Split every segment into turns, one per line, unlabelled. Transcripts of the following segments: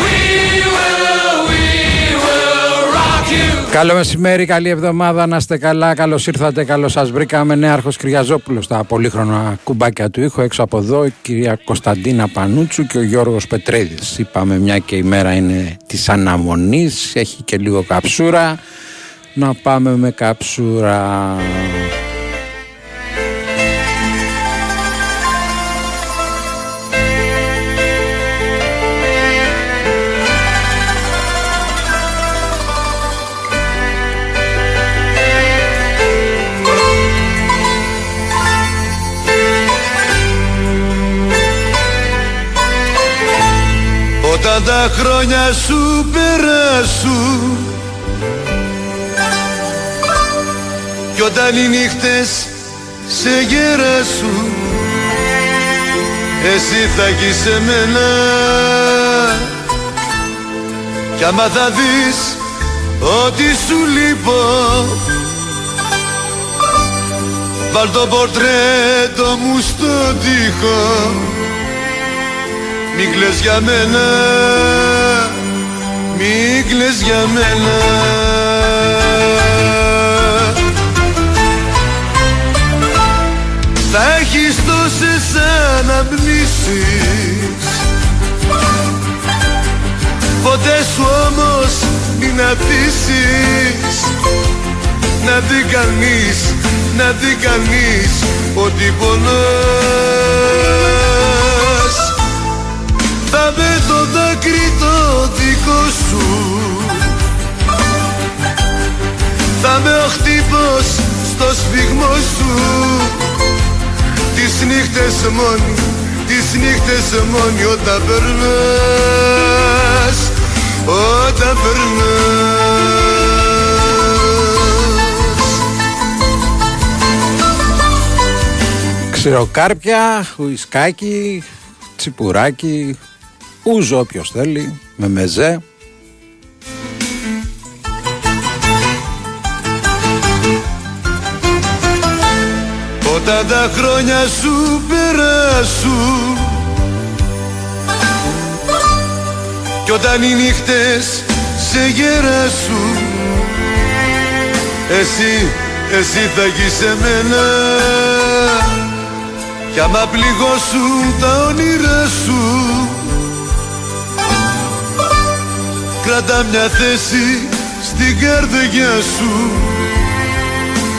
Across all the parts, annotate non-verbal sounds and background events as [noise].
We will, we will rock you.
Καλό μεσημέρι, καλή εβδομάδα, να είστε καλά. Καλώς ήρθατε, καλώς σας βρήκαμε. Νέαρχος Κυριαζόπουλος στα πολύχρονα κουμπάκια του ήχου. Έξω από εδώ η κυρία Κωνσταντίνα Πανούτσου και ο Γιώργος Πετρέδη. Είπαμε μια και η μέρα είναι της αναμονής, έχει και λίγο καψούρα. Να πάμε με καψούρα.
Τα χρόνια σου περάσουν Κι όταν οι νύχτες σε γεράσουν Εσύ θα γεις σε μένα Κι άμα θα δεις ότι σου λείπω Βάλ το πορτρέτο μου στο τοίχο μην κλαις για μένα, μην κλαις για μένα. Θα έχεις τόσες αναμνήσεις. Ποτέ σου όμως μην αφήσεις Να δει κανείς, να δει κανείς ότι πονάς. θα με το δάκρυ το δικό σου. Θα με ο χτύπος στο σφιγμό σου. Τις νύχτες μόνοι, τις νύχτες μόνοι όταν περνάς Όταν περνάς.
Ξηροκάρπια, ουισκάκι, τσιπουράκι, ούζο όποιος θέλει, με μεζέ.
Όταν τα χρόνια σου περάσουν Κι όταν οι νύχτες σε γεράσουν Εσύ, εσύ θα γεις σε μένα Κι άμα πληγώσουν τα όνειρά σου Κράτα μια θέση στην καρδιά σου.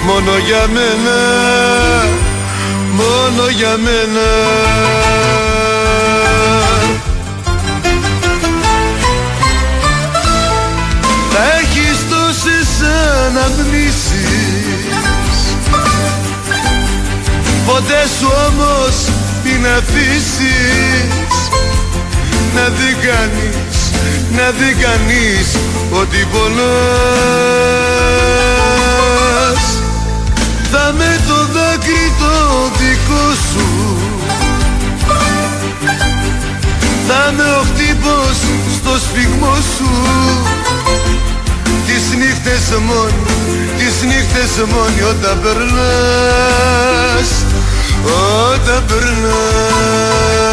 Μόνο για μένα, μόνο για μένα. Θα έχεις τόσες αναμνήσεις. Ποτέ σου όμως μην αφήσεις Να δει κανείς, να δει κανείς ότι πονάς Θα με το δάκρυ το δικό σου. Θα με ο χτύπος στο σφιγμό σου. Τις νύχτες μόνοι, τις νύχτες μόνοι όταν περνάς Όταν περνάς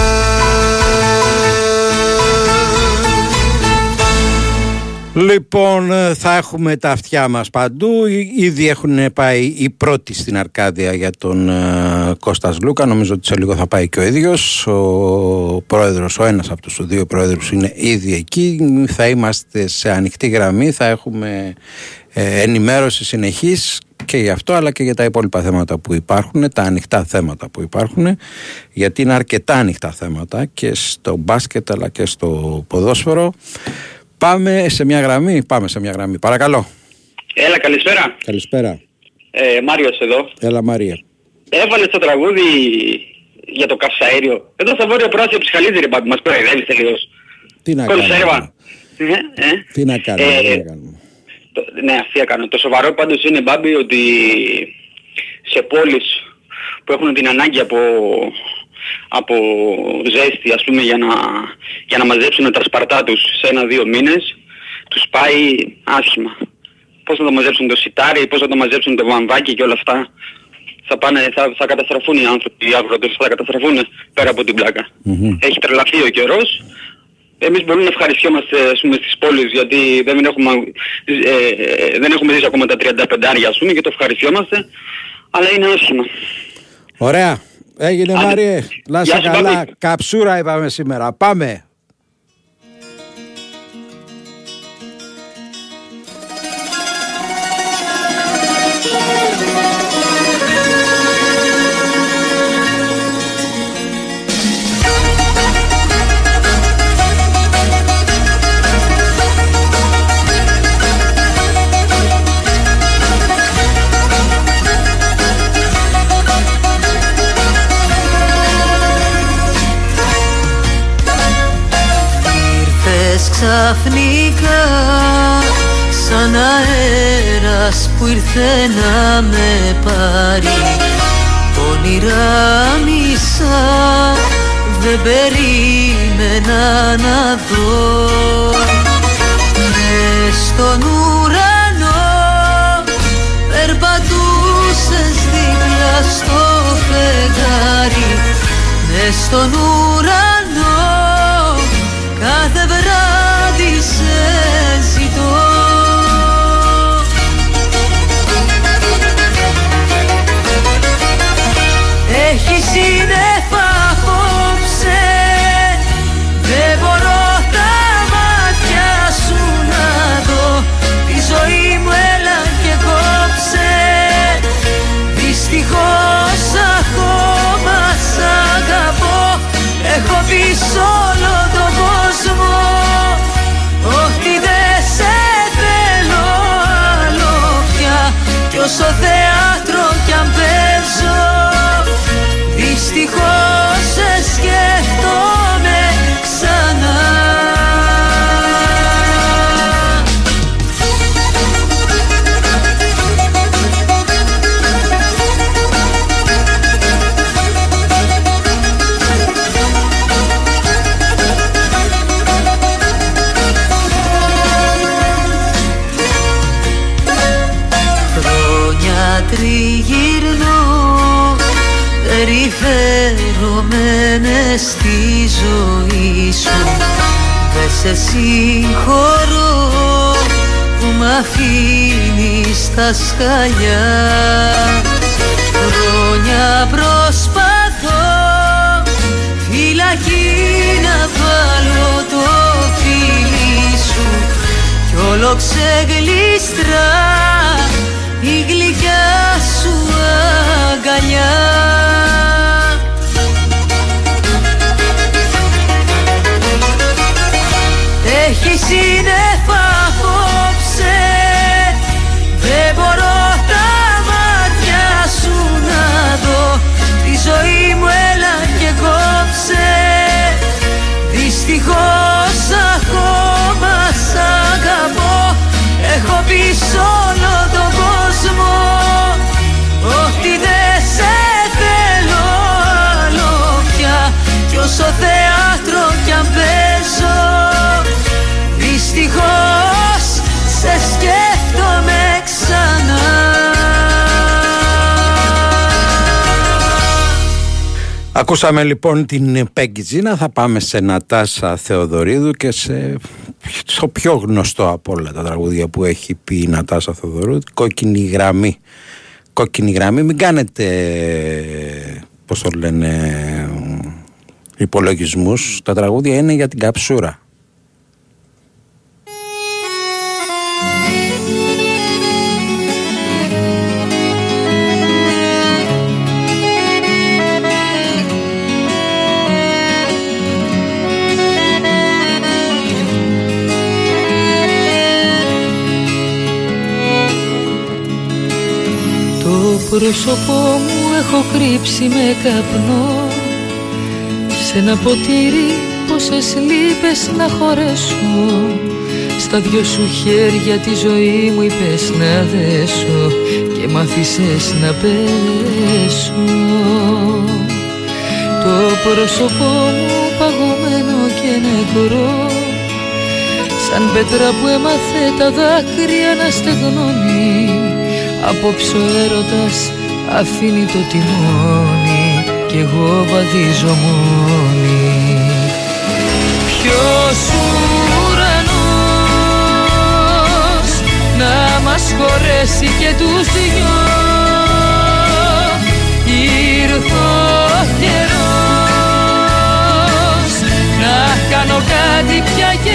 Λοιπόν, ε, θα έχουμε τα αυτιά μας παντού. Ήδη έχουν πάει οι πρώτοι στην Αρκάδια για τον uh, Κώστας Λούκα. Νομίζω ότι σε λίγο θα πάει και ο ίδιος. Ο πρόεδρος, ο ένας από τους δύο πρόεδρους είναι ήδη εκεί. Θα είμαστε σε ανοιχτή γραμμή. Θα έχουμε ε, ενημέρωση συνεχής και για αυτό αλλά και για τα υπόλοιπα θέματα που υπάρχουν, τα ανοιχτά θέματα που υπάρχουν γιατί είναι αρκετά ανοιχτά θέματα και στο μπάσκετ αλλά και στο ποδόσφαιρο. Πάμε σε μια γραμμή. Πάμε σε μια γραμμή. Παρακαλώ.
Έλα, καλησπέρα.
Καλησπέρα.
Ε, Μάριος εδώ.
Έλα, Μαρία.
Έβαλες το τραγούδι για το καυσαέριο. Εδώ στα βόρεια πράσινα ψυχαλίζει ρε μπάμπη, μας προεδεύει τελείως.
Τι να
Κονσέρβα.
κάνουμε.
Ε, ε.
Τι να κάνουμε.
Ε,
τι να κάνουμε.
Το, ναι, αστεία κάνω. Το σοβαρό πάντως είναι μπάμπη ότι σε πόλεις που έχουν την ανάγκη από, από ζέστη ας πούμε για να, για να μαζέψουν τα σπαρτά τους σε ένα-δύο μήνες τους πάει άσχημα. Πώς θα το μαζέψουν το σιτάρι, πώς θα το μαζέψουν το βαμβάκι και όλα αυτά. Θα, πάνε, θα, θα καταστραφούν οι άνθρωποι, οι αγρότες θα καταστραφούν πέρα από την πλακα
Μμμ.
Έχει τρελαθεί ο καιρός. Εμείς μπορούμε να ευχαριστιόμαστε ας πούμε, στις πόλεις γιατί δεν έχουμε, ε, δεν έχουμε ζήσει ακόμα τα 35 άρια ας πούμε και το ευχαριστιόμαστε. Αλλά είναι άσχημα.
Ωραία. Έγινε
Άντε.
Μάριε. Να είσαι
Γεια σου,
καλά.
Μπάμπη.
Καψούρα είπαμε σήμερα. Πάμε.
Ξαφνικά σαν αέρας που ήρθε να με πάρει. Όνειρα μισά δεν περίμενα να δω. Μες στον ουρανό περπατούσες δίπλα στο φεγγάρι. Μες στον ουρανό κάθε βράδυ σε συγχωρώ που μ' αφήνεις στα σκαλιά. Χρόνια προσπαθώ φυλακή να βάλω το φίλι σου. Κι όλο ξεγλίστρα η γλυκιά σου αγκαλιά
Ακούσαμε λοιπόν την Πέγκη Τζίνα, θα πάμε σε Νατάσα Θεοδωρίδου και σε το πιο γνωστό από όλα τα τραγούδια που έχει πει η Νατάσα Θοδωρού κόκκινη γραμμή. Κόκκινη γραμμή. Μην κάνετε πώς το λένε υπολογισμούς. Τα τραγούδια είναι για την καψούρα
πρόσωπό μου έχω κρύψει με καπνό. Σε ένα ποτήρι πόσες λύπες να χωρέσω. Στα δυο σου χέρια τη ζωή μου είπες να δέσω Και μ' να πέσω. Το πρόσωπό μου παγωμένο και νεκρό Σαν πέτρα που έμαθε τα δάκρυα να στεγνώνει Απόψε ο έρωτας αφήνει το τιμόνι Κι εγώ βαδίζω μόνη. Ποιος ουρανός να μας χωρέσει και τους δυο; Ήρθε ο καιρός να κάνω κάτι πια κι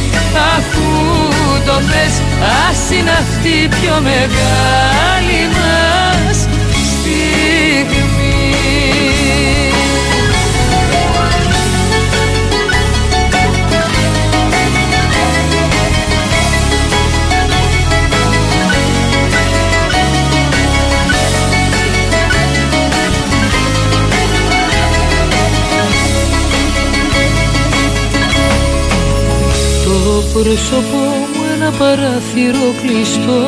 Αφού το θες ας είναι αυτή η πιο μεγάλη μας πρόσωπό μου ένα παράθυρο κλειστό.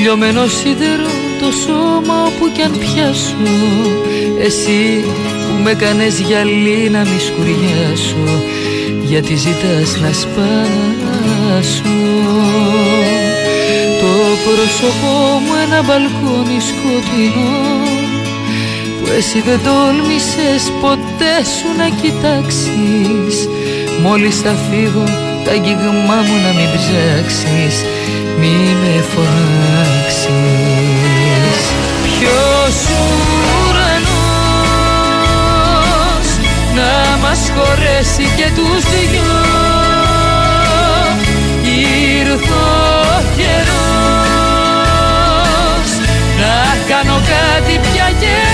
Λιωμένο σίδερο το σώμα όπου κι αν πιάσω. Εσύ που με κάνες γυαλί να μη σκουριάσω Γιατί ζητάς να σπάσω. Το πρόσωπό μου ένα μπαλκόνι σκοτεινό Που εσύ δεν τόλμησες ποτέ σου να κοιτάξεις Μόλις θα φύγω τα αγγίγμά μου να μην ψάξεις Μη με φωνάξεις. Ποιος ουρανός να μας χωρέσει και τους δυο; Ήρθε ο καιρός να κάνω κάτι πια κι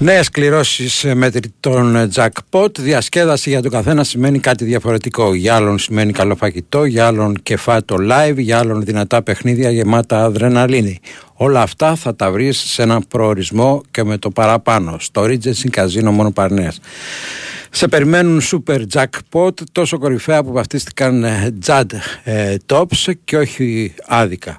Νέες κληρώσεις με τον jackpot. Διασκέδαση για τον καθένα σημαίνει κάτι διαφορετικό. Για άλλον σημαίνει καλό φαγητό, για άλλον κεφάτο live, για άλλον δυνατά παιχνίδια γεμάτα αδρεναλίνη. Όλα αυτά θα τα βρεις σε ένα προορισμό και με το παραπάνω. Στο Regency Casino μόνο Παρνέας. Σε περιμένουν super jackpot τόσο κορυφαία που βαφτίστηκαν Jad ε, Tops και όχι άδικα.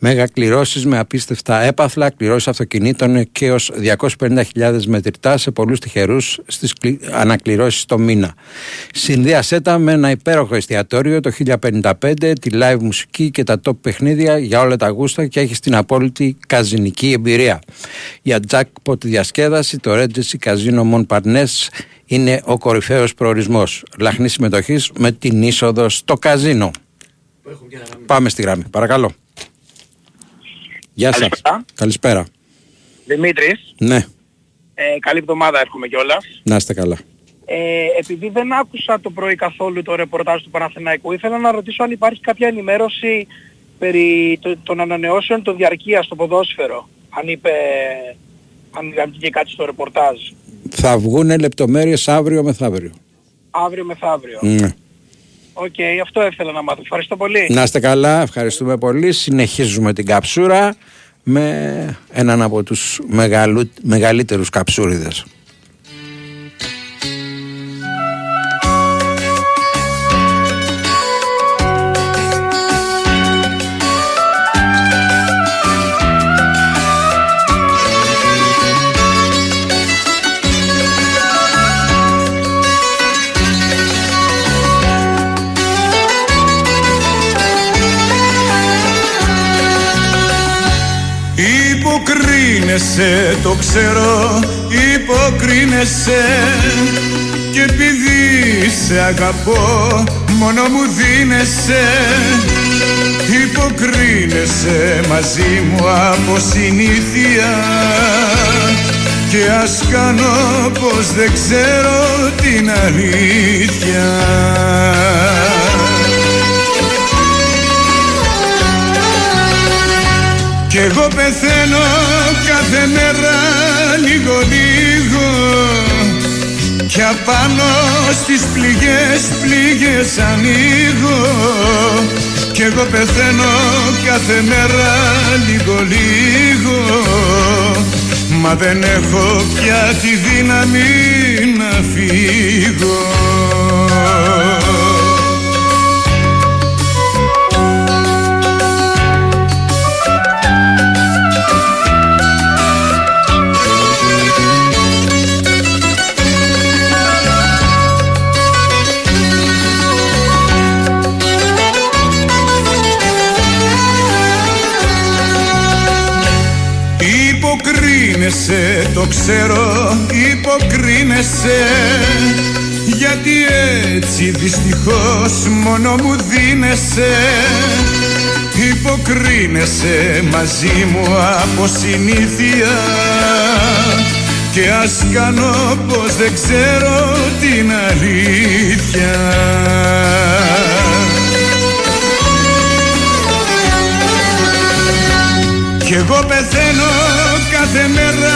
Μέγα κληρώσεις με απίστευτα έπαθλα, κληρώσεις αυτοκινήτων και ως 250.000 μετρητά σε πολλούς τυχερούς στις ανακληρώσεις το μήνα. Συνδύασέ τα με ένα υπέροχο εστιατόριο το 1055, τη live μουσική και τα top παιχνίδια για όλα τα γούστα και έχεις την απόλυτη καζινική εμπειρία. Για jackpot διασκέδαση το Regency Casino Mon Parnes είναι ο κορυφαίος προορισμός. Λαχνής συμμετοχής με την είσοδο στο καζίνο. Πάμε στη γραμμή, παρακαλώ. Γεια σας.
Καλησπέρα.
Καλησπέρα.
Δημήτρης,
Ναι,
ε, καλή εβδομάδα εύχομαι κιόλας.
να είστε καλά.
Ε, επειδή δεν άκουσα το πρωί καθόλου το ρεπορτάζ του Παναθηναϊκού, ήθελα να ρωτήσω αν υπάρχει κάποια ενημέρωση περί το- των ανανεώσεων των διαρκείας στο ποδόσφαιρο. Αν είπε, αν αν βγήκε κάτι στο ρεπορτάζ.
Θα βγουν λεπτομέρειες αύριο μεθαύριο.
Αύριο μεθαύριο.
Ναι.
Οκ, αυτό ήθελα να μάθω. Ευχαριστώ πολύ.
Να είστε καλά, ευχαριστούμε πολύ. Συνεχίζουμε την καψούρα με έναν από τους μεγαλου... μεγαλύτερους καψούριδες.
Υποκρίνεσαι, το ξέρω, υποκρίνεσαι. Και επειδή σε αγαπώ, μόνο μου δίνεσαι. Υποκρίνεσαι μαζί μου από συνήθεια. Και ας κάνω πως δεν ξέρω την αλήθεια. Κι εγώ πεθαίνω κάθε μέρα λίγο λίγο. Κι απάνω στις πληγές πληγές ανοίγω. Κι εγώ πεθαίνω κάθε μέρα λίγο λίγο. Μα δεν έχω πια τη δύναμη να φύγω Υποκρίνεσαι, το ξέρω, υποκρίνεσαι. Γιατί έτσι δυστυχώς μόνο μου δίνεσαι. Υποκρίνεσαι μαζί μου από συνήθεια. Και ας κάνω πως δεν ξέρω την αλήθεια. Κι εγώ πεθαίνω κάθε μέρα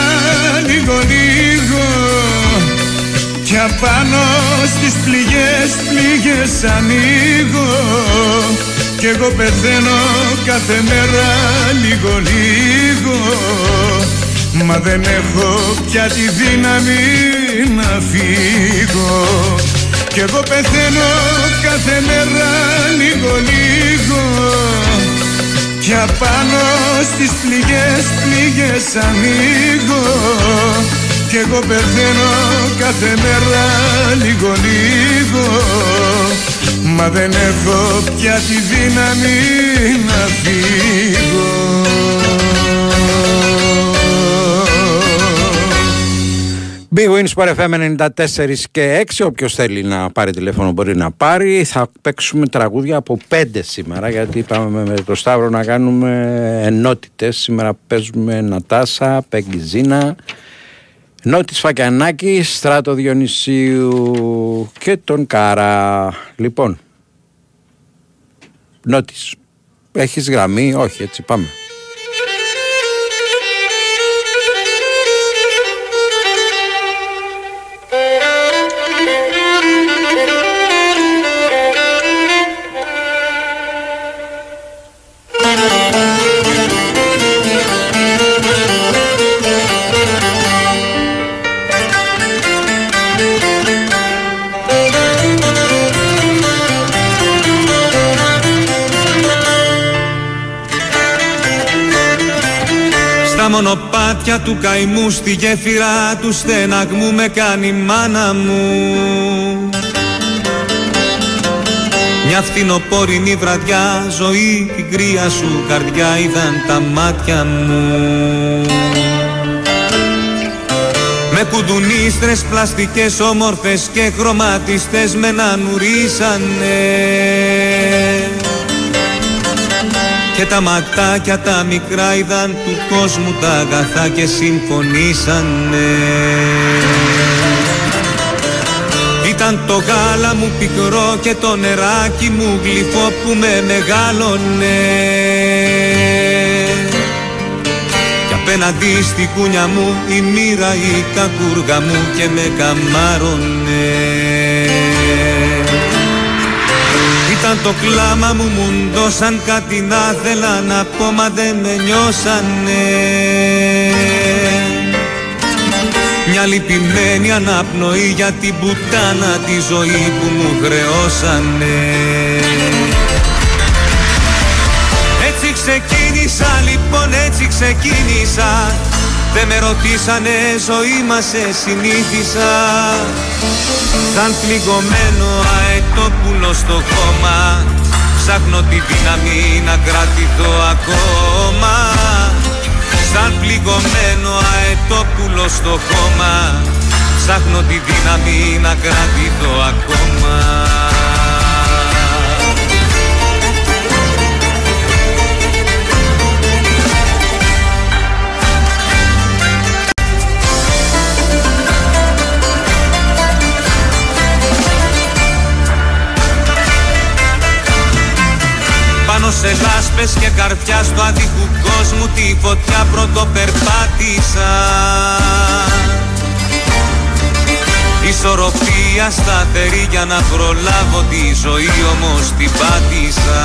λίγο λίγο. Κι απάνω στις πληγές πληγές ανοίγω. Κι εγώ πεθαίνω κάθε μέρα λίγο λίγο. Μα δεν έχω πια τη δύναμη να φύγω. Κι εγώ πεθαίνω κάθε μέρα λίγο λίγο κι απάνω στις πληγές, πληγές ανοίγω. Κι εγώ πεθαίνω κάθε μέρα λίγο λίγο. Μα δεν έχω πια τη δύναμη να φύγω
Big Wins Sport FM 94 και 6. Όποιος θέλει να πάρει τηλέφωνο μπορεί να πάρει. Θα παίξουμε τραγούδια από 5 σήμερα γιατί είπαμε με το Σταύρο να κάνουμε ενότητες. Σήμερα παίζουμε Νατάσα, Πέγγι Νότης Φακιανάκη, Στράτο Διονυσίου και τον Κάρα. Λοιπόν, Νότης, έχεις γραμμή, όχι έτσι πάμε.
Μονοπάτια του καημού στη γέφυρα του στεναγμού με κάνει μάνα μου. Μια φθινοπόρινη βραδιά ζωή την κρύα σου καρδιά είδαν τα μάτια μου. Με κουδουνίστρες πλαστικές όμορφες και χρωματιστές με να νουρίσανε και τα ματάκια τα μικρά είδαν του κόσμου τα αγαθά και συμφωνήσανε. Ήταν το γάλα μου πικρό και το νεράκι μου γλυφό που με μεγάλωνε. Κι απέναντι στη κούνια μου η μοίρα η κακούργα μου και με καμάρωνε ήταν το κλάμα μου μου δώσαν κάτι να θέλα να πω μα δεν με νιώσανε. Μια λυπημένη αναπνοή για την πουτάνα τη ζωή που μου χρεώσανε. Έτσι ξεκίνησα λοιπόν έτσι ξεκίνησα δεν με ρωτήσανε ζωή μας σε συνήθισα. Σαν πληγωμένο αετόπουλο στο κόμμα Ψάχνω τη δύναμη να κρατηθώ ακόμα. Σαν πληγωμένο αετόπουλο στο κόμμα Ψάχνω τη δύναμη να κρατηθώ ακόμα λάσπες και καρδιά στο άδικου κόσμου τη φωτιά πρωτοπερπάτησα. Ισορροπία σταθερή για να προλάβω τη ζωή όμως την πάτησα.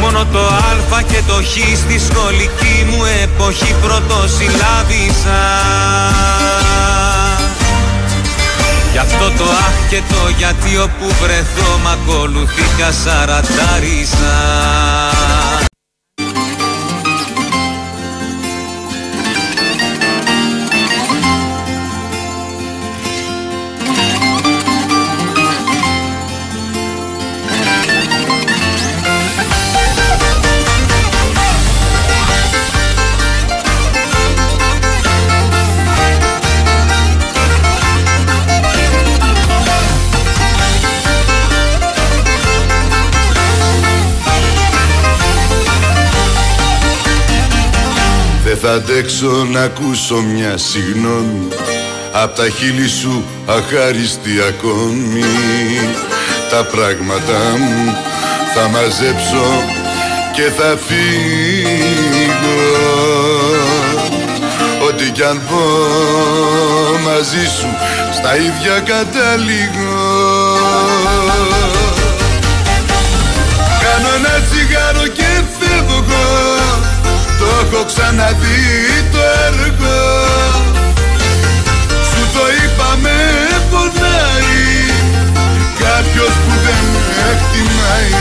Μόνο το α και το χ στη σχολική μου εποχή πρωτοσυλλάβησα Γι' αυτό το αχ και το γιατί όπου βρεθώ μ' ακολουθεί πια σαρατάρισα
θα αντέξω να ακούσω μια συγνώμη Απ' τα χείλη σου αχάριστη ακόμη. Τα πράγματα μου θα μαζέψω και θα φύγω. Ό,τι κι αν πω μαζί σου στα ίδια καταλήγω Κάνω ένα τσιγάρο και φεύγω. το έχω ξαναδεί το έργο. Σου το είπα με πονάει Κάποιος που δεν με εκτιμάει.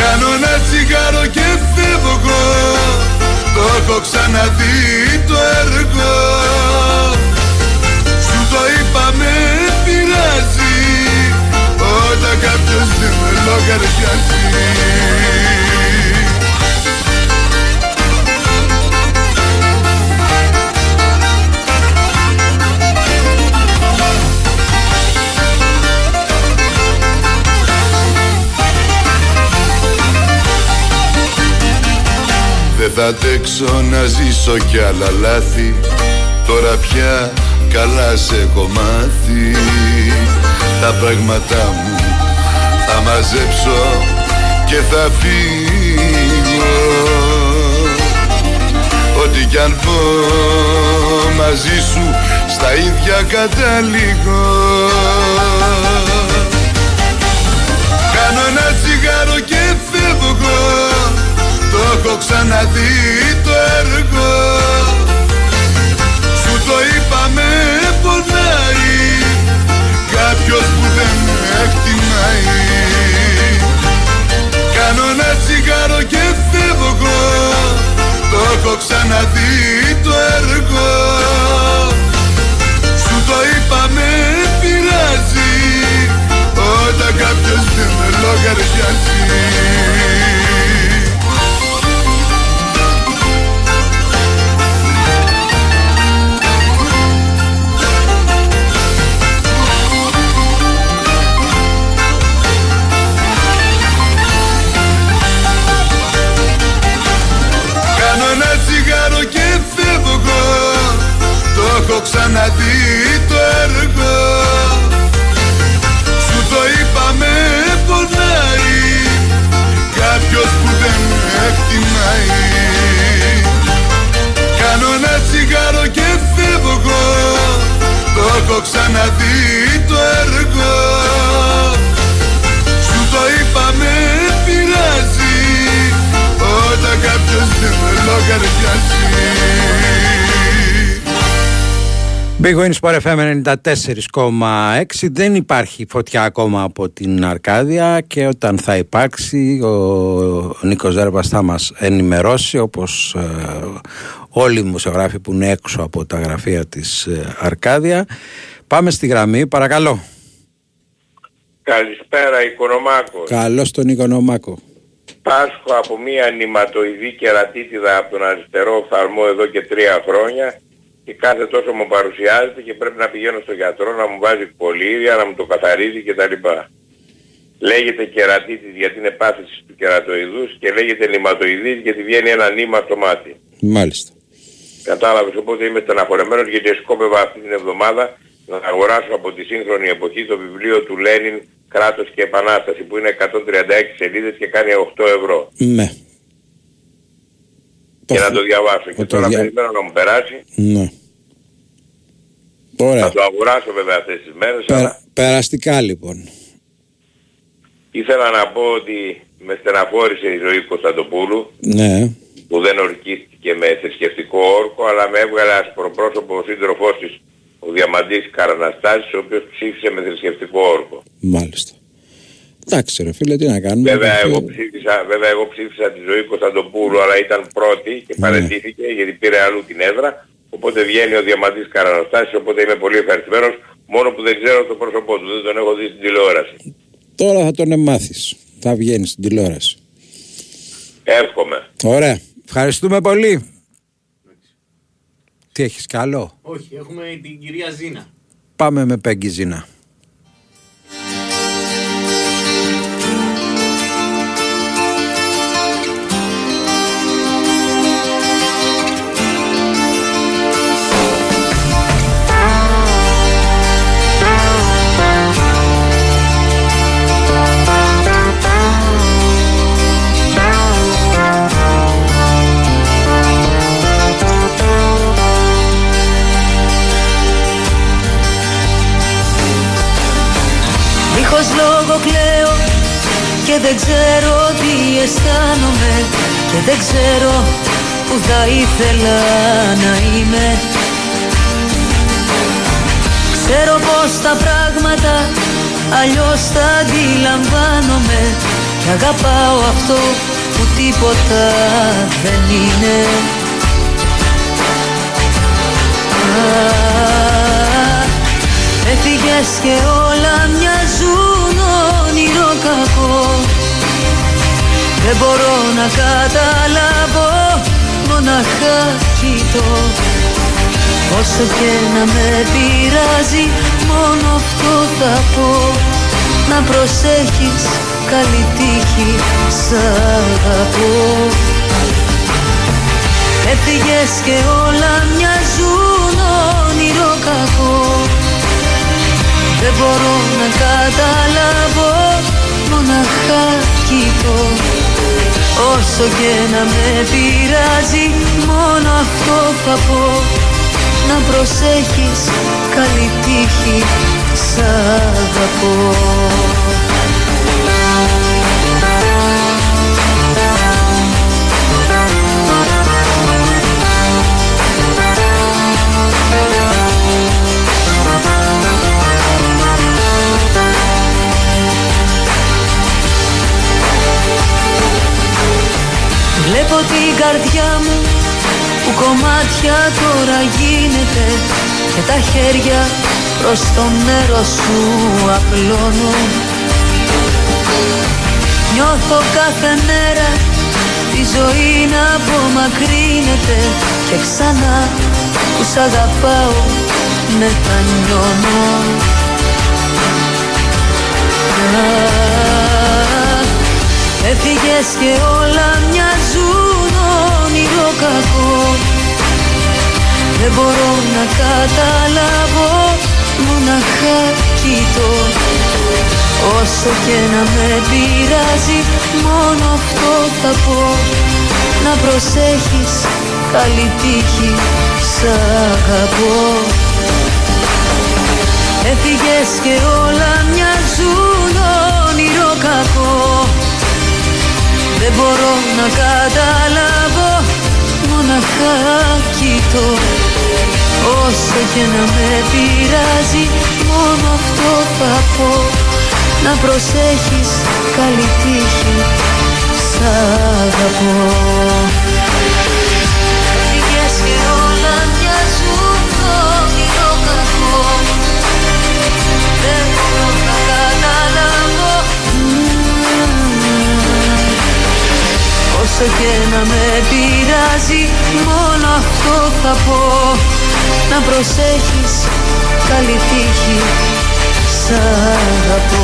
Κάνω ένα τσιγάρο και φεύγω Το έχω ξαναδεί το έργο. Σου το είπα με πειράζει Όταν κάποιος δεν με λογαριάζει θα αντέξω να ζήσω κι άλλα λάθη. Τώρα πια καλά σε έχω μάθει. Τα πράγματά μου θα μαζέψω και θα φύγω Ό,τι κι αν πω μαζί σου στα ίδια καταλήγω Κάνω ένα τσιγάρο και φεύγω. το έχω ξαναδεί το έργο. Σου το είπα με πονάει Κάποιος που δεν εκτιμάει. Κάνω ένα τσιγάρο και φεύγω Το έχω ξαναδεί το έργο. Σου το είπα με πειράζει Όταν κάποιος δεν με λογαριάζει. Ξαναδεί το έργο. Σου το είπα με πονάει Κάποιος που δεν με εκτιμάει. Κάνω ένα τσιγάρο και φεύγω Το έχω ξαναδεί το έργο. Σου το είπα με πειράζει Όταν κάποιος δεν με λογαριάζει
Big Wins Sport FM 94,6 Δεν υπάρχει φωτιά ακόμα από την Αρκάδια και όταν θα υπάρξει ο Νίκος Ζέρβας θα μας ενημερώσει όπως ε, όλοι οι μουσιογράφοι που είναι έξω από τα γραφεία της ε, Αρκάδια. Πάμε στη γραμμή, παρακαλώ.
Καλησπέρα Οικονομάκος.
Καλώς τον Οικονομάκο.
Πάσχω από μία νηματοειδή κερατίτιδα από τον αριστερό οφθαλμό εδώ και τρία χρόνια και κάθε τόσο μου παρουσιάζεται και πρέπει να πηγαίνω στον γιατρό να μου βάζει πολύδια, να μου το καθαρίζει κτλ. Λέγεται κερατίτης γιατί είναι πάθησης του κερατοειδούς και λέγεται νηματοειδής γιατί βγαίνει ένα νήμα στο μάτι.
Μάλιστα.
Κατάλαβες, οπότε είμαι στεναχωρεμένος γιατί σκόπευα αυτή την εβδομάδα να αγοράσω από τη σύγχρονη εποχή το βιβλίο του Λένιν «Κράτος και Επανάσταση» που είναι 136 σελίδες και κάνει 8 ευρώ.
Ναι
και να το διαβάσω. Και τώρα δια... περιμένω να μου περάσει.
Ναι. Ωραία.
Θα το αγοράσω βέβαια αυτές τις μέρες.
Περα... Περαστικά λοιπόν.
Ήθελα να πω ότι με στεναχώρησε η ζωή Κωνσταντοπούλου.
Ναι.
Που δεν ορκίστηκε με θρησκευτικό όρκο, αλλά με έβγαλε ασπροπρόσωπο ο σύντροφός της, ο Διαμαντής Καραναστάσης, ο οποίος ψήφισε με θρησκευτικό όρκο.
Μάλιστα. Εντάξει ρε φίλε, τι να κάνουμε.
Βέβαια, εγώ ψήφισα, βέβαια εγώ ψήφισα τη ζωή Κωνσταντοπούλου, αλλά ήταν πρώτη και ναι. παρετήθηκε γιατί πήρε αλλού την έδρα. Οπότε βγαίνει ο Διαμαντής Καρανοστάσης, οπότε είμαι πολύ ευχαριστημένος, μόνο που δεν ξέρω το πρόσωπό του, δεν τον έχω δει στην τηλεόραση.
Τώρα θα τον εμάθεις, θα βγαίνεις στην τηλεόραση.
Εύχομαι.
Ωραία. Ευχαριστούμε πολύ. Τι έχεις καλό.
Όχι, έχουμε την κυρία Ζήνα.
Πάμε με Πέγγι Ζήνα.
Και δεν ξέρω τι αισθάνομαι και δεν ξέρω που θα ήθελα να είμαι. Ξέρω πως τα πράγματα αλλιώς τα αντιλαμβάνομαι και αγαπάω αυτό που τίποτα δεν είναι Έφυγες και όλα μοιάζουν όνειρο κακό. Δεν μπορώ να καταλάβω μοναχά κοιτώ. Όσο και να με πειράζει μόνο αυτό θα πω. Να προσέχεις καλή τύχη σ' αγαπώ. Έφυγες και όλα μοιάζουν όνειρο κακό δεν μπορώ να καταλάβω μοναχά κοιτώ. Όσο και να με πειράζει μόνο αυτό θα πω. Να προσέχεις καλή τύχη σ' αγαπώ καρδιά μου που μάτια τώρα γίνεται Και τα χέρια προς το νερό σου απλώνω Νιώθω κάθε μέρα τη ζωή να απομακρύνεται Και ξανά που σ' αγαπάω μετανιώνω. Έφυγες και όλα μοιάζουν όνειρο κακό. Δεν μπορώ να καταλάβω μοναχά κοιτώ Όσο και να με πειράζει μόνο αυτό θα πω. Να προσέχεις καλή τύχη σ' αγαπώ. Έφυγες και όλα μοιάζουν όνειρο κακό. Δεν μπορώ να καταλάβω μοναχά κοιτώ Όσο και να με πειράζει μόνο αυτό θα πω. Να προσέχεις καλή τύχη Σ' αγαπώ Όσο και να με πειράζει μόνο αυτό θα πω. Να προσέχεις καλή τύχη Σ' αγαπώ.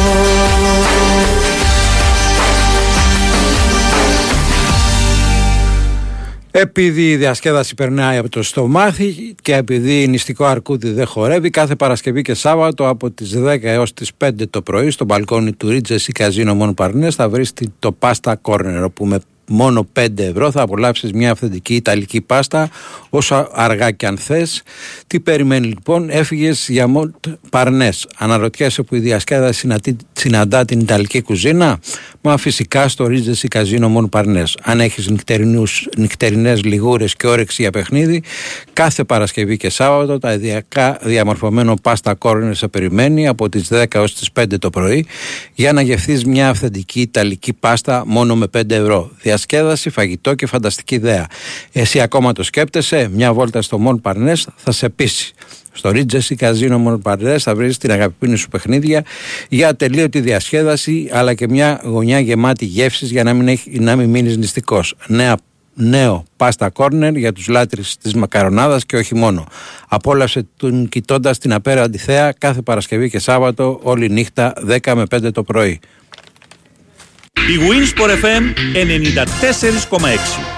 Επειδή η διασκέδαση περνάει από το στομάχι και επειδή η νηστικό αρκούδι δεν χορεύει, κάθε Παρασκευή και Σάββατο από τις 10 έως τις 5 το πρωί στο μπαλκόνι του Ρίτζες ή Καζίνο Μόνο Παρνές θα βρεις το Pasta Corner όπου με μόνο 5 ευρώ θα απολαύσεις μια αυθεντική ιταλική πάστα όσο αργά και αν θες. Τι περιμένει λοιπόν, έφυγες για Μοντ Παρνές. Αναρωτιέσαι που η διασκέδαση συναντά την ιταλική κουζίνα; Μα φυσικά στο Ρίτζες Καζίνο Μον Παρνές. Αν έχεις νυχτερινούς, νυχτερινές λιγούρες και όρεξη για παιχνίδι, κάθε Παρασκευή και Σάββατο τα ιδιακά διαμορφωμένο πάστα κόρνερ σε περιμένει από τις 10 έως τις 5 το πρωί για να γευθείς μια αυθεντική ιταλική πάστα μόνο με 5 ευρώ. Διασκέδαση, φαγητό και φανταστική ιδέα. Εσύ ακόμα το σκέπτεσαι, μια βόλτα στο Μον Παρνές θα σε πείσει. Στο Ρίτζες ή Καζίνο Μονοπαρδές θα βρεις την αγαπημένη σου παιχνίδια για ατελείωτη διασκέδαση αλλά και μια γωνιά γεμάτη γεύσεις για να μην, έχει, να μην μείνεις νηστικός. Νέα νέο Pasta Corner για τους λάτρεις της μακαρονάδας και όχι μόνο. Απόλαυσε τον κοιτώντας την απέραντη θέα κάθε Παρασκευή και Σάββατο όλη νύχτα 10 με 5 το πρωί.
Η Winsport FM 94,6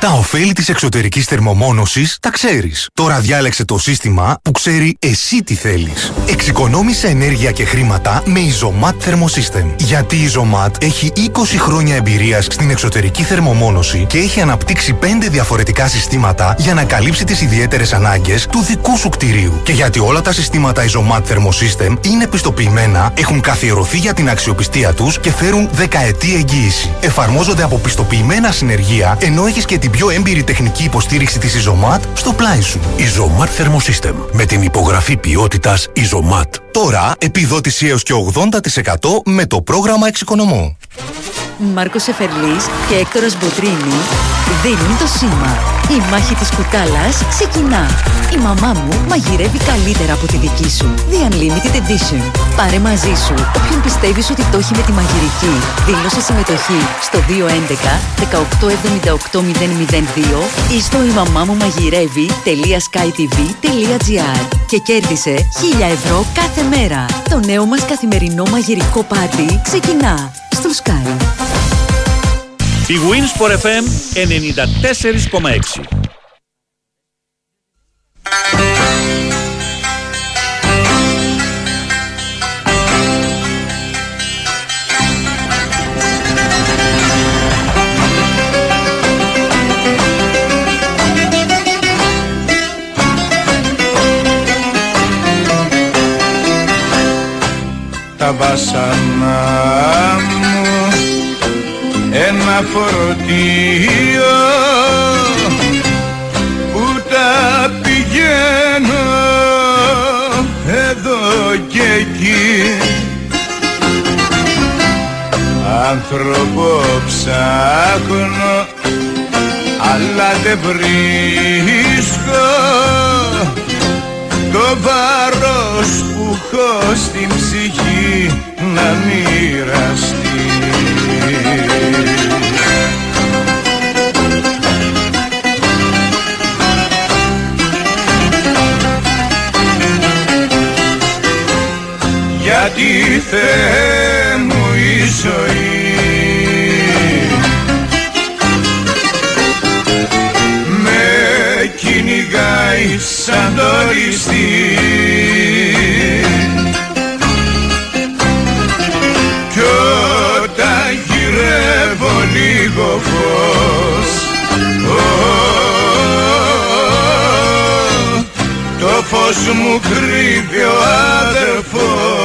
Τα ωφέλη της εξωτερικής θερμομόνωσης τα ξέρεις. Τώρα διάλεξε το σύστημα που ξέρει εσύ τι θέλεις. Εξοικονόμησε ενέργεια και χρήματα με Isomat Thermosystem. Γιατί η Isomat έχει 20 χρόνια εμπειρίας στην εξωτερική θερμομόνωση και έχει αναπτύξει 5 διαφορετικά συστήματα για να καλύψει τις ιδιαίτερες ανάγκες του δικού σου κτηρίου. Και γιατί όλα τα συστήματα Isomat Thermosystem είναι πιστοποιημένα, έχουν καθιερωθεί για την αξιοπιστία τους και φέρουν δεκαετή εγγύηση. Εφαρμόζονται από πιστοποιημένα συνεργεία, ενώ έχεις και την πιο έμπειρη τεχνική υποστήριξη της Isomat στο πλάι σου.
Isomat Thermosystem. Με την υπογραφή ποιότητας Isomat.
Τώρα επιδότηση έως και 80% με το πρόγραμμα Εξοικονομώ.
Μάρκος Εφερλής και Έκτορας Μποτρίνη δίνουν το σήμα. Η μάχη της κουτάλας ξεκινά. Η μαμά μου μαγειρεύει καλύτερα από τη δική σου. The Unlimited Edition. Πάρε μαζί σου όποιον πιστεύεις ότι το έχει με τη μαγειρική. Δήλωσε συμμετοχή στο 211-1878-002 ή στο η μαμά μου μαγειρεύει.skytv.gr και κέρδισε 1000 ευρώ κάθε μέρα. Το νέο μας καθημερινό μαγειρικό πάρτι ξεκινά στο Sky.
Η Winsport FM 94,6
τα βάσανα μου. Ένα φορτίο που τα πηγαίνω εδώ και εκεί. Άνθρωπο ψάχνω αλλά δεν βρίσκω το βάρος που έχω στην ψυχή να μοιραστεί. Γιατί Θεέ μου η ζωή κυνηγάει σαν το ληστή κι όταν γυρεύω λίγο φως το φως μου κρύβει ο αδερφός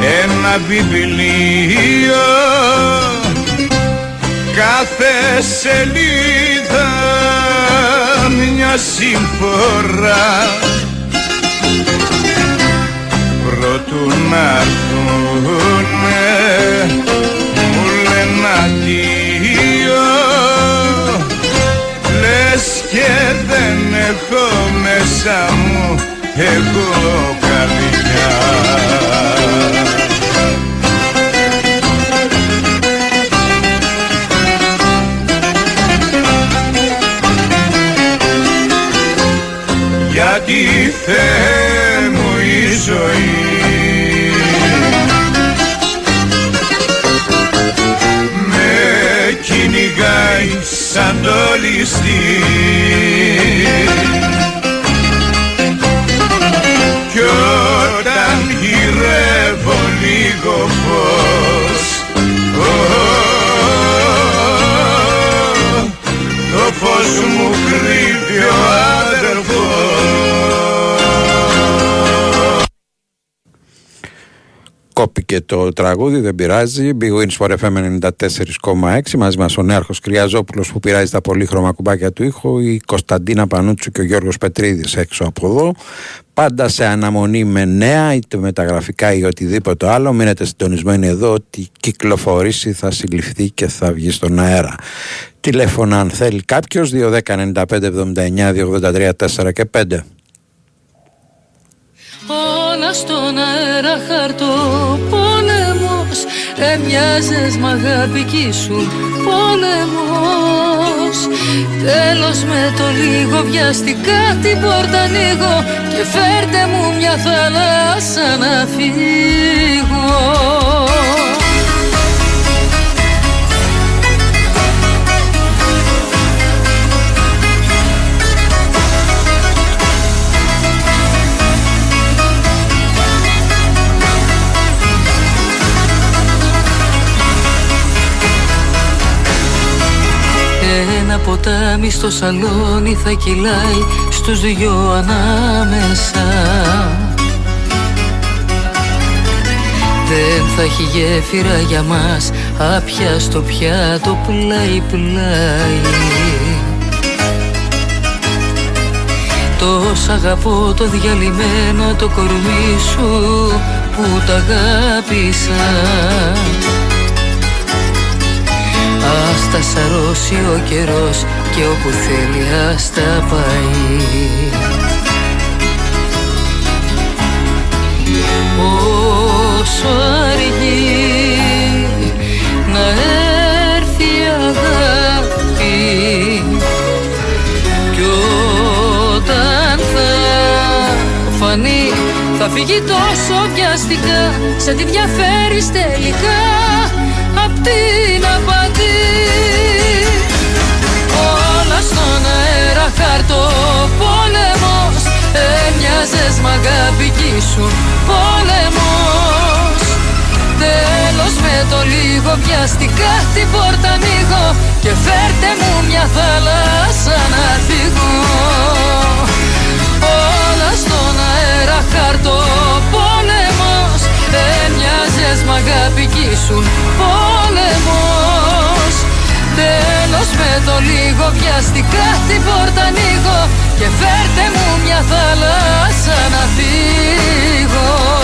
ένα βιβλίο. Κάθε σελίδα μια συμφορά. Προτού να έρθουνε μου λένε αντίο. Λες και δεν έχω μέσα μου εγώ Θεέ μου η ζωή. Με κυνηγάει σαν το ληστή. Κι όταν γυρεύω λίγο φως
Κόπηκε το τραγούδι, δεν πειράζει. Big Wins for FM 94,6. Μαζί μας ο Νέαρχος Κρυαζόπουλο που πειράζει τα πολύχρωμα κουμπάκια του ήχου, η Κωνσταντίνα Πανούτσου και ο Γιώργος Πετρίδης έξω από εδώ. Πάντα σε αναμονή με νέα, είτε μεταγραφικά ή οτιδήποτε άλλο. Μείνετε συντονισμένοι εδώ ότι κυκλοφορήσει, θα συλληφθεί και θα βγει στον αέρα. Τηλέφωνα αν θέλει κάποιος, 210 95 79 283 4 και 5.
Όλα στον αέρα χαρτό πόλεμος Έμοιαζες μ' αγάπη κι ήσουν πόλεμος Τέλος με το λίγο βιαστικά την πόρτα ανοίγω Και φέρτε μου μια θάλασσα να φύγω ποτάμι στο σαλόνι θα κυλάει στους δυο ανάμεσα. Δεν θα έχει γέφυρα για μας άπια στο πιάτο πλάι πλάι Τόσο αγαπώ το διαλυμένο το κορμί σου που τα αγάπησα Ας τα σαρώσει ο καιρός και όπου θέλει ας τα πάει. Όσο αργεί να έρθει η αγάπη κι όταν θα φανεί θα φύγει τόσο βιαστικά σε τι διαφέρεις τελικά απ' την απαντή Έβγαζες μ' αγάπη σου πόλεμος. Τέλος με το λίγο βιαστικά την πόρτα ανοίγω Και φέρτε μου μια θάλασσα να φύγω. Όλα στον αέρα χαρτό πόλεμος. Ε, Έμοιαζες μ' αγάπη σου πόλεμος. Τέλος με το λίγο βιαστικά την πόρτα ανοίγω και φέρτε μου μια θάλασσα να φύγω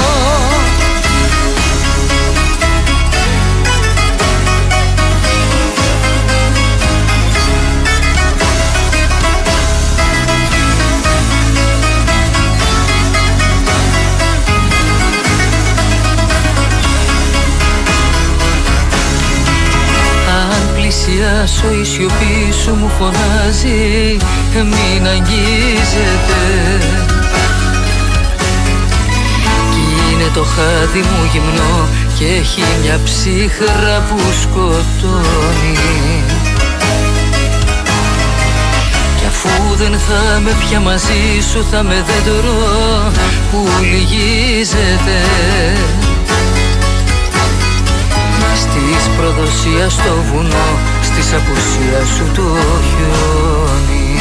πλησιάσω η σιωπή σου μου φωνάζει Μην αγγίζετε Κι είναι το χάδι μου γυμνό Και έχει μια ψύχρα που σκοτώνει. Κι αφού δεν θα με πια μαζί σου Θα με δέντρο που λυγίζεται. Στις προδοσία στο βουνό Στις απουσίας σου το χιόνι.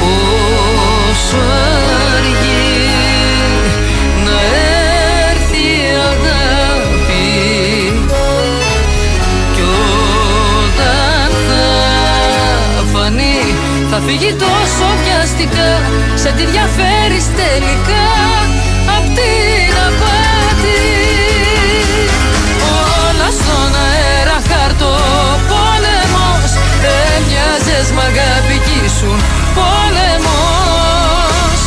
Πόσο αργεί να έρθει η αγάπη Κι όταν θα φανεί θα φύγει τόσο βιαστικά Σε τι διαφέρεις τελικά απ' την στον αέρα χαρτό πόλεμος Έμοιαζες μ' αγάπη κι ήσουν πόλεμος.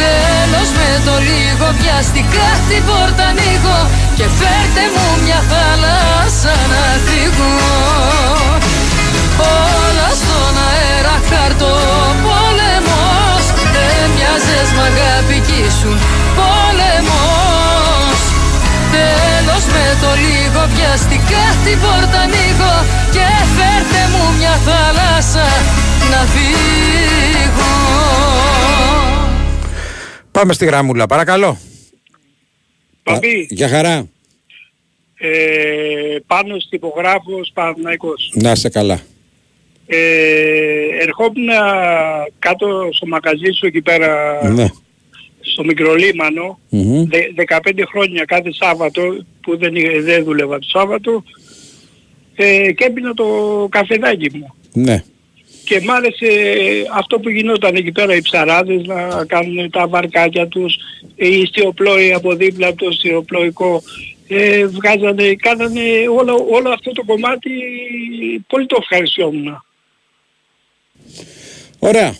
Τέλος με το λίγο βιαστικά την πόρτα ανοίγω Και φέρτε μου μια θάλασσα να φύγω Όλα στον αέρα χαρτό πόλεμος Έμοιαζες μ' αγάπη κι ήσουν πόλεμος το λίγο βιαστικά την πόρτα ανοίγω Και φέρτε μου μια θάλασσα να φύγω
Πάμε στη γραμμούλα, παρακαλώ.
Παπί,
Για χαρά.
ε, πάνω τυπογράφος Παναθηναϊκός.
Να είστε καλά.
Ε, ερχόμουν κάτω στο μαγαζί σου εκεί πέρα
Ναι.
Στο μικρολίμανο
Μμμ.
δε- 15 χρόνια κάθε Σάββατο που δεν, είχε- δεν δούλευα το Σάββατο ε, και έπινα το καφεδάκι μου.
Ναι.
Και μ' άρεσε αυτό που γινόταν εκεί πέρα οι ψαράδες να κάνουν τα βαρκάκια τους, οι στιοπλόοι από δίπλα από το στιοπλοϊκό ε, βγάζανε, κάνανε όλο, όλο αυτό το κομμάτι πολύ το ευχαριστιόμουν.
Ωραία.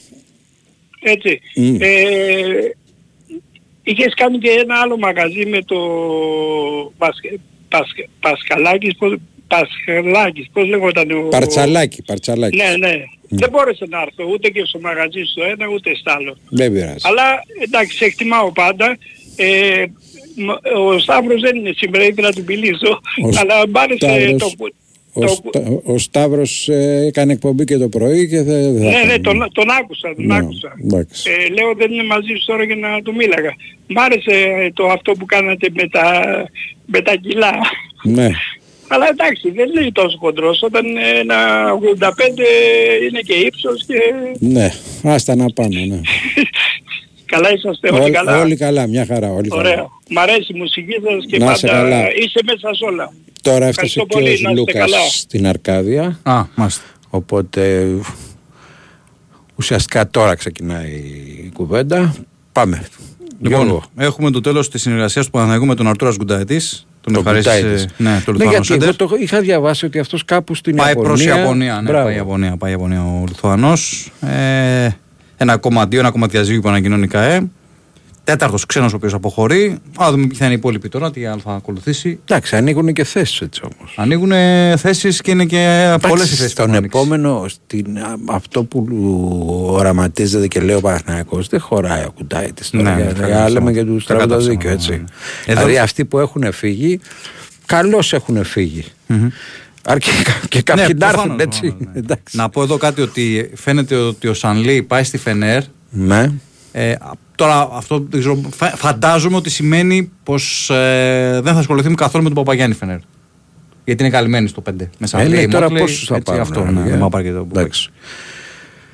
Έτσι.
Μμ.
Ε, είχες κάνει και ένα άλλο μαγαζί με το Πασχ- Πασχ- Πασχαλάκης, πώς, Πασχαλάκης, πώς λέγονταν ο...
Παρτσαλάκι, παρτσαλάκι.
Ναι, ναι. Δεν μπόρεσε να έρθω ούτε και στο μαγαζί στο ένα ούτε στο άλλο.
Δεν πειράζει.
Αλλά εντάξει, σε εκτιμάω πάντα. Ε, μ- ο Σταύρος δεν είναι σήμερα, ήθελα να του μιλήσω,
Ο
αλλά μ' άρεσε
Σταύρος-
το...
Ο,
το-
Στα- ο Σταύρος ε, έκανε εκπομπή και το πρωί και δεν θα
Ναι, ναι,
έκανε.
τον, τον άκουσα, τον
Ναι,
άκουσα.
εντάξει.
Ε, λέω δεν είναι μαζί σου τώρα για να του μίλαγα. Μ' άρεσε ε, το αυτό που κάνατε με τα, με τα κιλά.
Ναι. [laughs]
Αλλά εντάξει, δεν είναι τόσο χοντρός. Όταν είναι ένα 85 είναι και ύψος και
Ναι, άστα να πάνε, ναι. [laughs]
καλά είσαστε όλοι
Όλοι-
καλά;
Όλοι καλά, μια χαρά, όλοι καλά.
Ωραία. Μ' αρέσει η μουσική σας και
Να είσαι
πάντα
καλά.
είσαι μέσα σε όλα.
Τώρα έφτασε
Ευχαριστώ
και
πολύ,
ο
να είστε
Λούκας
καλά.
στην Αρκάδια.
Α, μάλιστα.
Οπότε ουσιαστικά τώρα ξεκινάει η κουβέντα. Πάμε.
Λοιπόν,
Γιώργο.
έχουμε το τέλος της συνεργασίας του Παναθηναϊκού με τον Αρτούρας Γκουντάιτη. Τον
Το
ευχαρίστησε.
Κουτάιτης.
Ναι, το
Ναι,
Λιθουανό
γιατί
Σέντερ.
εγώ το είχα διαβάσει ότι αυτός κάπου στην
Πάει
Ιαπωνία...
προς Ιαπωνία. Ναι,
Μπράβο.
πάει Ιαπωνία, πάει Ιαπωνία ο Λιθουανό. Ε, 1,2, 1,3 διαζύγιο που ανακοινώνει η ΚαΕ. Τέταρτος ξένος ο οποίος αποχωρεί. Α δούμε ποια θα είναι η υπόλοιπη τώρα, τι άλλο θα ακολουθήσει.
Εντάξει, ανοίγουν και θέσεις έτσι όμως.
Ανοίγουν θέσεις και είναι και πολλέ οι θέσεις.
Στον επόμενο, στην, α, αυτό που οραματίζεται και λέει ο Παναθηναϊκός δεν χωράει ο Κουτάιτης.
Ναι,
Ναι,
ναι,
για,
καλά,
για, λέμε
σωστά.
και τους
Τα
στραβό το
κατάψαμε,
δίκιο,
ναι,
έτσι.
ναι. Εδώ-
Δηλαδή αυτοί που έχουν φύγει, καλώς έχουν φύγει. Αρκεί και κάποιοι
Ναι,
να έρθουν,
προφανώς,
έτσι. Εντάξει.
Να πω εδώ κάτι ότι φαίνεται ότι ο Σανλή πάει στη Φενέρ.
Ναι.
Ε, τώρα αυτό δεν ξέρω, φα- φαντάζομαι ότι σημαίνει πως ε, δεν θα ασχοληθεί καθόλου με τον Παπαγιάννη Φενέρ. Γιατί είναι καλυμμένη στο 5. Με
Ε,
Σανλή,
ναι, τώρα
Μότλεϊ,
πόσους θα
έτσι,
πάρουν,
Αυτό,
ρε,
ναι,
παιδιά.
δεν θα πάρει και το
Εντάξει.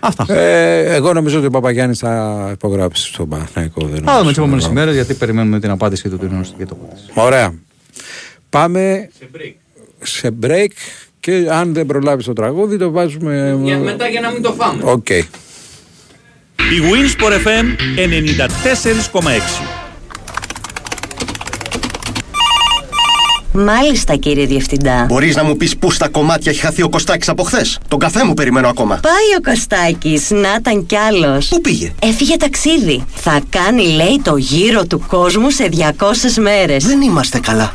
Αυτά.
Ε, εγώ νομίζω ότι ο Παπαγιάννης θα υπογράψει στον Παναθηναϊκό. Δεν
Θα δούμε
νομίζω.
τι επόμενες ημέρες γιατί περιμένουμε την απάντηση του τουρνού και το
Ωραία. Πάμε σε break. Και αν δεν προλάβεις το τραγούδι το βάζουμε.
Για, μετά για να μην το φάμε.
Οκ.
Η Winsport FM 94,6
Μάλιστα, κύριε Διευθυντά.
Μπορείς να μου πεις πού στα κομμάτια έχει χαθεί ο Κωστάκης από χθες; Τον καφέ μου περιμένω ακόμα.
Πάει ο Κωστάκης, να ήταν κι άλλος.
Πού πήγε;
Έφυγε ταξίδι. Θα κάνει, λέει, το γύρο του κόσμου σε 200 μέρες.
Δεν είμαστε καλά.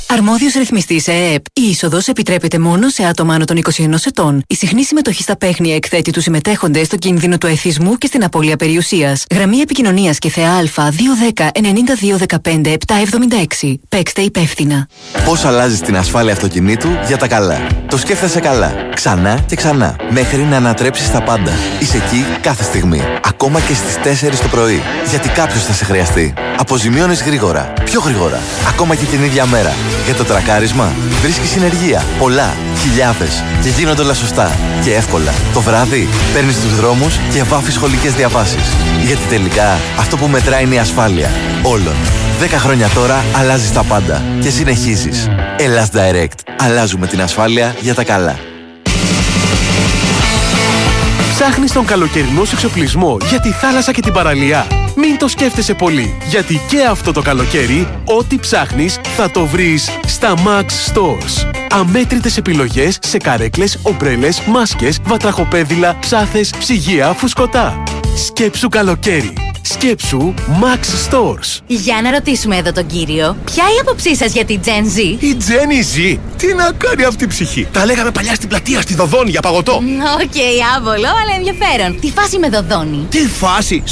Αρμόδιος ρυθμιστής ΕΕΠ. Η είσοδος επιτρέπεται μόνο σε άτομα άνω των 21 ετών. Η συχνή συμμετοχή στα παίχνια εκθέτει τους συμμετέχοντες στο κίνδυνο του εθισμού και στην απώλεια περιουσίας. Γραμμή επικοινωνίας και ΘΕΑ 210 9215 776. Παίξτε υπεύθυνα.
Πώς αλλάζει την ασφάλεια αυτοκινήτου για τα καλά; Το σκέφτεσαι καλά. Ξανά και ξανά. Μέχρι να ανατρέψεις τα πάντα. Είσαι εκεί κάθε στιγμή. Ακόμα και στις 4 το πρωί. Γιατί κάποιος θα σε χρειαστεί. Αποζημιώνεις γρήγορα. Πιο γρήγορα. Ακόμα και την ίδια μέρα. Για το τρακάρισμα βρίσκει συνεργεία. Πολλά. Χιλιάδες. Και γίνονται όλα σωστά. Και εύκολα. Το βράδυ παίρνεις τους δρόμους και βάφεις σχολικές διαβάσεις. Γιατί τελικά αυτό που μετράει είναι η ασφάλεια. Όλων. 10 χρόνια τώρα αλλάζεις τα πάντα. Και συνεχίζεις. Ελλάς Direct. Αλλάζουμε την ασφάλεια για τα καλά.
Ψάχνεις τον καλοκαιρινό σου εξοπλισμό για τη θάλασσα και την παραλία. Μην το σκέφτεσαι πολύ, γιατί και αυτό το καλοκαίρι, ό,τι ψάχνεις θα το βρεις στα Max Stores. Αμέτρητες επιλογές σε καρέκλες, ομπρέλες, μάσκες, βατραχοπέδιλα, ψάθες, ψυγεία, φουσκωτά. Σκέψου καλοκαίρι. Σκέψου Max Stores.
Για να ρωτήσουμε εδώ τον κύριο, ποια η άποψή σας για την Gen Z;
Η Jenny Z, τι να κάνει αυτή η ψυχή; Τα λέγαμε παλιά στην πλατεία, στη Δωδώνη για παγωτό.
Οκ, άβολο, αλλά ενδιαφέρον. Τι φάση με Δωδώνη.
Τι φάση!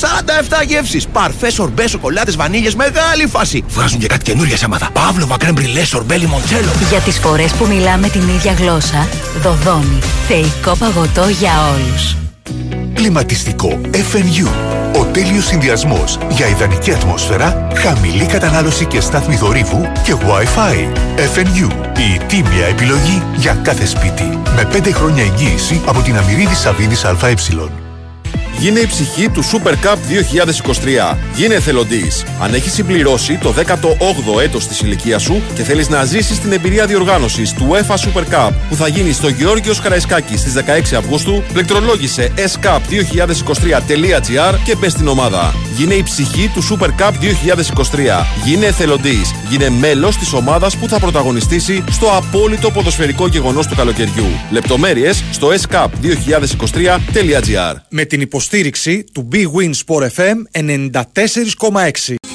47 γεύσεις! Παρφές, σορμπέ, σοκολάτες, βανίλιες, μεγάλη φάση! Βγάζουν και κάτι καινούργια σέματα. Πάβλοβα, κρεμ μπρουλέ, σορμπέ, λιμοντσέλο.
Για τις φορές που μιλάμε την ίδια γλώσσα, δοδόνι. Θεϊκό παγωτό για όλους.
Κλιματιστικό FNU. Ο τέλειος συνδυασμός για ιδανική ατμόσφαιρα, χαμηλή κατανάλωση και στάθμη θορύβου και Wi-Fi. FNU. Η τίμια επιλογή για κάθε σπίτι. Με 5 χρόνια εγγύηση από την Αμυρίδη Σαββίδης ΑΕ.
Γίνε η ψυχή του Super Cup 2023. Γίνε εθελοντής. Αν έχεις συμπληρώσει το 18ο έτος της ηλικίας σου και θέλεις να ζήσεις την εμπειρία διοργάνωσης του UEFA Super Cup που θα γίνει στο Γεώργιος Καραϊσκάκη στις 16 Αυγούστου, πληκτρολόγησε scup2023.gr και μπες στην ομάδα. Γίνε η ψυχή του Super Cup 2023. Γίνε εθελοντής. Γίνε μέλος της ομάδας που θα πρωταγωνιστήσει στο απόλυτο ποδοσφαιρικό γεγονός του καλοκαιριού. Λεπτομέρειες στο scup2023.gr.
με την υποστήριξη του Big Win Sport FM 94,6.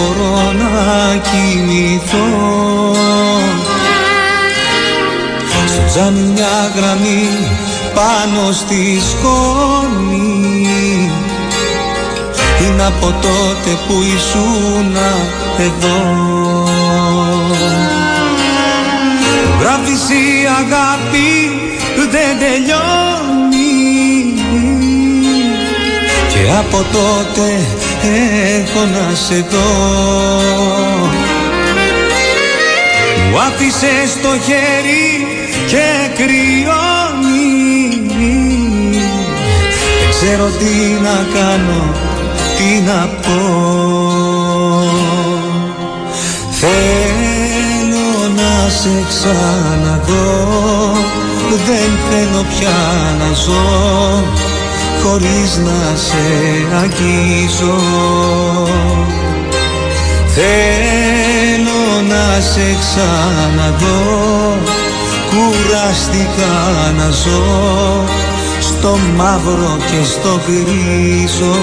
Μπορώ να κοιμηθώ Στο τζάμι μια γραμμή πάνω στη σκόνη. Είναι από τότε που ήσουν εδώ. Γράφεις η αγάπη δεν τελειώνει. Και από τότε έχω να σε δω. Μου άφησες το χέρι και κρυώνει. Δεν ξέρω τι να κάνω, τι να πω. Θέλω να σε ξαναδώ. Δεν θέλω πια να ζω Χωρίς να σε αγγίζω. Θέλω να σε ξαναδώ Κουραστικά να ζω Στο μαύρο και στο γκρίζο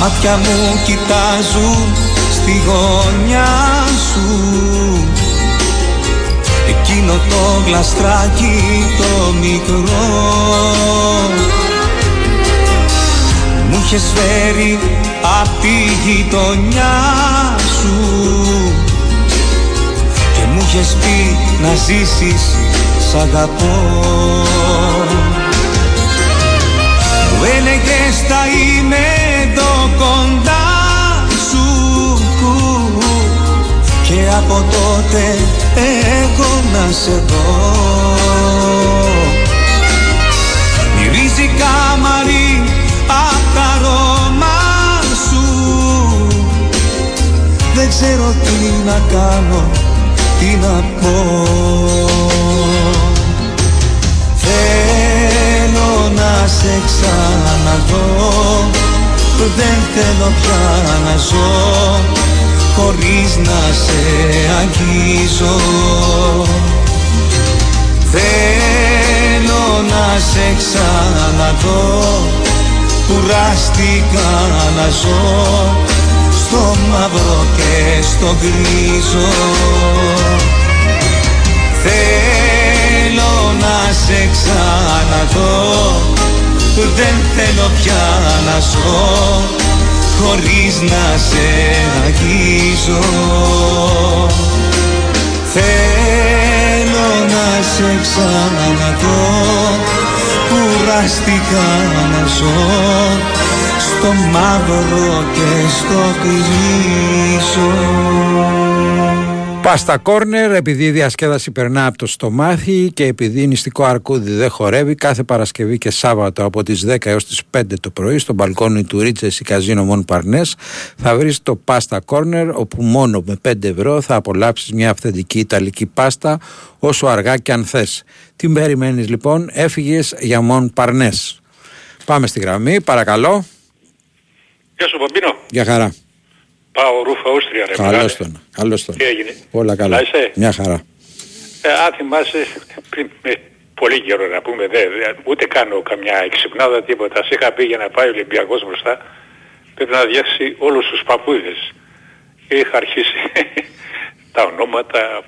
μάτια μου κοιτάζουν στη γωνιά σου. Εκείνο το γλαστράκι το μικρό. Μου είχες φέρει απ' τη γειτονιά σου. Και μου είχες πει να ζήσεις σ' αγαπώ. Μου έλεγες θα είμαι εδώ κοντά σου Και από τότε εγώ να σε δω. Μυρίζει καμαρί απ' τα αρώμα σου. Δεν ξέρω τι να κάνω, τι να πω. Θέλω να σε ξαναδώ Δεν θέλω πια να ζω Χωρίς να σε αγγίζω. Θέλω να σε ξαναδώ Κουράστηκα να ζω Στο μαύρο και στο γκρίζο. Θέλω να σε ξαναδώ Δεν θέλω πια να ζω Χωρίς να σε αγγίζω. Θέλω να σε ξαναδώ Κουράστηκα να ζω Στο μαύρο και στο γκρίζο
Πάστα κόρνερ, επειδή η διασκέδαση περνά από το στομάχι και επειδή η νηστικό αρκούδι δεν χορεύει, κάθε Παρασκευή και Σάββατο από τις 10 έως τις 5 το πρωί στο μπαλκόνι του Ρίτσες ή Καζίνο Μον Παρνές θα βρεις το Πάστα κόρνερ όπου μόνο με 5 ευρώ θα απολαύσεις μια αυθεντική ιταλική πάστα όσο αργά και αν θες. Τι περιμένεις λοιπόν, έφυγες για Μον Παρνές. Πάμε στη γραμμή, παρακαλώ.
Γεια σου Μπαμπίνο.
Για χαρά.
Πάω Ρούφα Ούστρια ρε
Καλώς τον, καλώς τον.
Τι έγινε;
Όλα καλά.
Καλά είσαι;
Μια χαρά.
Ε, αν θυμάσαι πριν με πολύ καιρό να πούμε, δε, δε, ούτε κάνω καμιά εξυπνάδα τίποτα. Σε είχα πει για να πάει ο Ολυμπιακός μπροστά, πρέπει να διάσει όλους τους παππούδες. Και είχα αρχίσει [laughs] τα ονόματα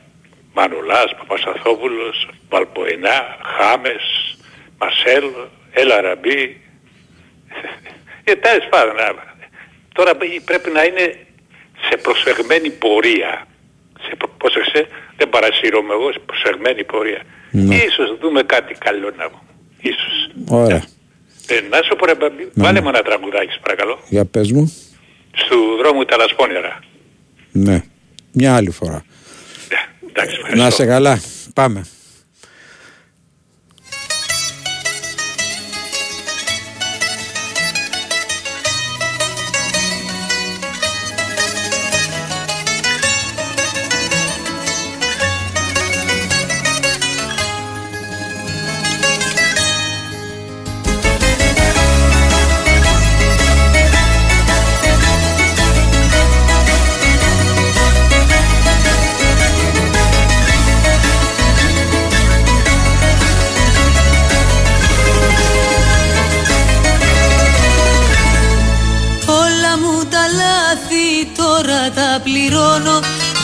Μανουλάς, Παπασταθόπουλος, Βαλποενά, Χάμες, Μασέλ, Έλα Ραμπή. [laughs] Ε, τέλος πάντων, α, τώρα πρέπει να είναι σε προσεγμένη πορεία. Σε, προ- πρόσεξε, δεν παρασύρωμαι εγώ, σε προσεγμένη πορεία.
Ναι.
Ίσως δούμε κάτι καλό να πω. Ίσως.
Ωραία.
Ε, να σου πω ρε Μπαμπή,
Ναι.
βάλε μου ένα τραγουδάκι, σε παρακαλώ.
Για πες μου.
Στου δρόμου τα λασπόνιαρα.
Ναι. Μια άλλη φορά.
Εντάξει, ευχαριστώ.
Να σε καλά. Πάμε.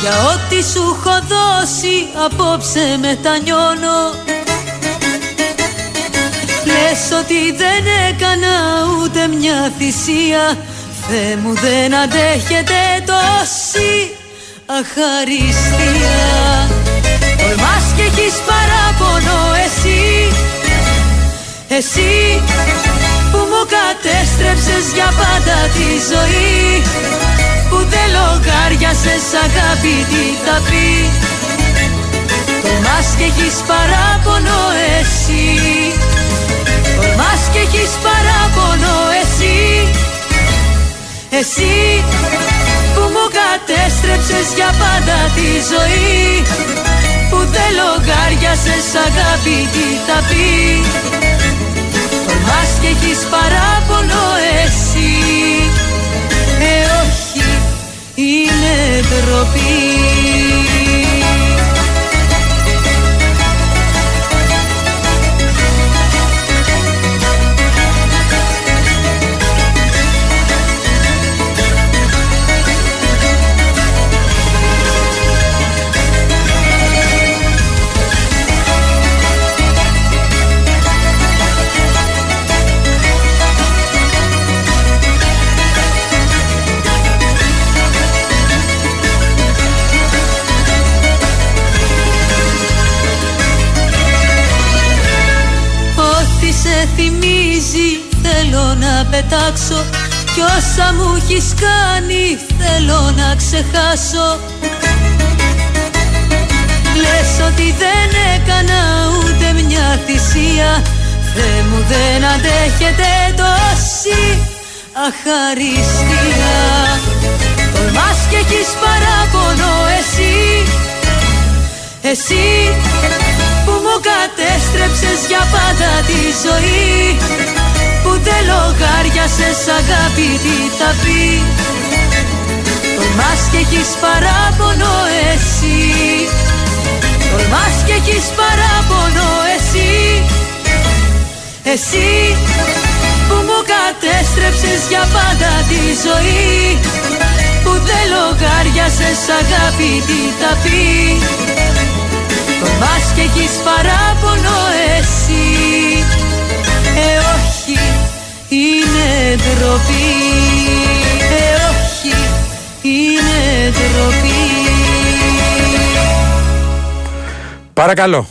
Για ό,τι σου έχω δώσει απόψε μετανιώνω Λες ότι δεν έκανα ούτε μια θυσία. Θεέ μου δεν αντέχετε τόσοι αχαριστία. Τολμάς και έχεις παράπονο εσύ. Εσύ που μου κατέστρεψες για πάντα τη ζωή Που δεν λογάριασες αγάπη τι θα πει. Τολμάς και έχεις παράπονο εσύ. Τολμάς και έχεις παράπονο εσύ. Εσύ που μου κατέστρεψες για πάντα τη ζωή. Που δεν λογάριασες αγάπη τι θα πει. Τολμάς και έχεις παράπονο εσύ είναι ντροπή πετάξω. Κι όσα μου έχεις κάνει θέλω να ξεχάσω. Λες ότι δεν έκανα ούτε μια θυσία. Θεέ μου δεν αντέχετε τόση αχαριστία. Τολμάς και έχεις παράπονο εσύ. Εσύ που μου κατέστρεψες για πάντα τη ζωή Που δεν λογάριασες αγάπη τι θα πεις; Τολμάς και έχεις παράπονο εσύ. Τολμάς και έχεις παράπονο εσύ. Εσύ που μου κατέστρεψες για πάντα τη ζωή. Που δεν λογάριασες αγάπη τι θα πεις; Τολμάς και έχεις παράπονο εσύ. Ε όχι είναι ντροπή Ε όχι είναι ντροπή
Παρακαλώ.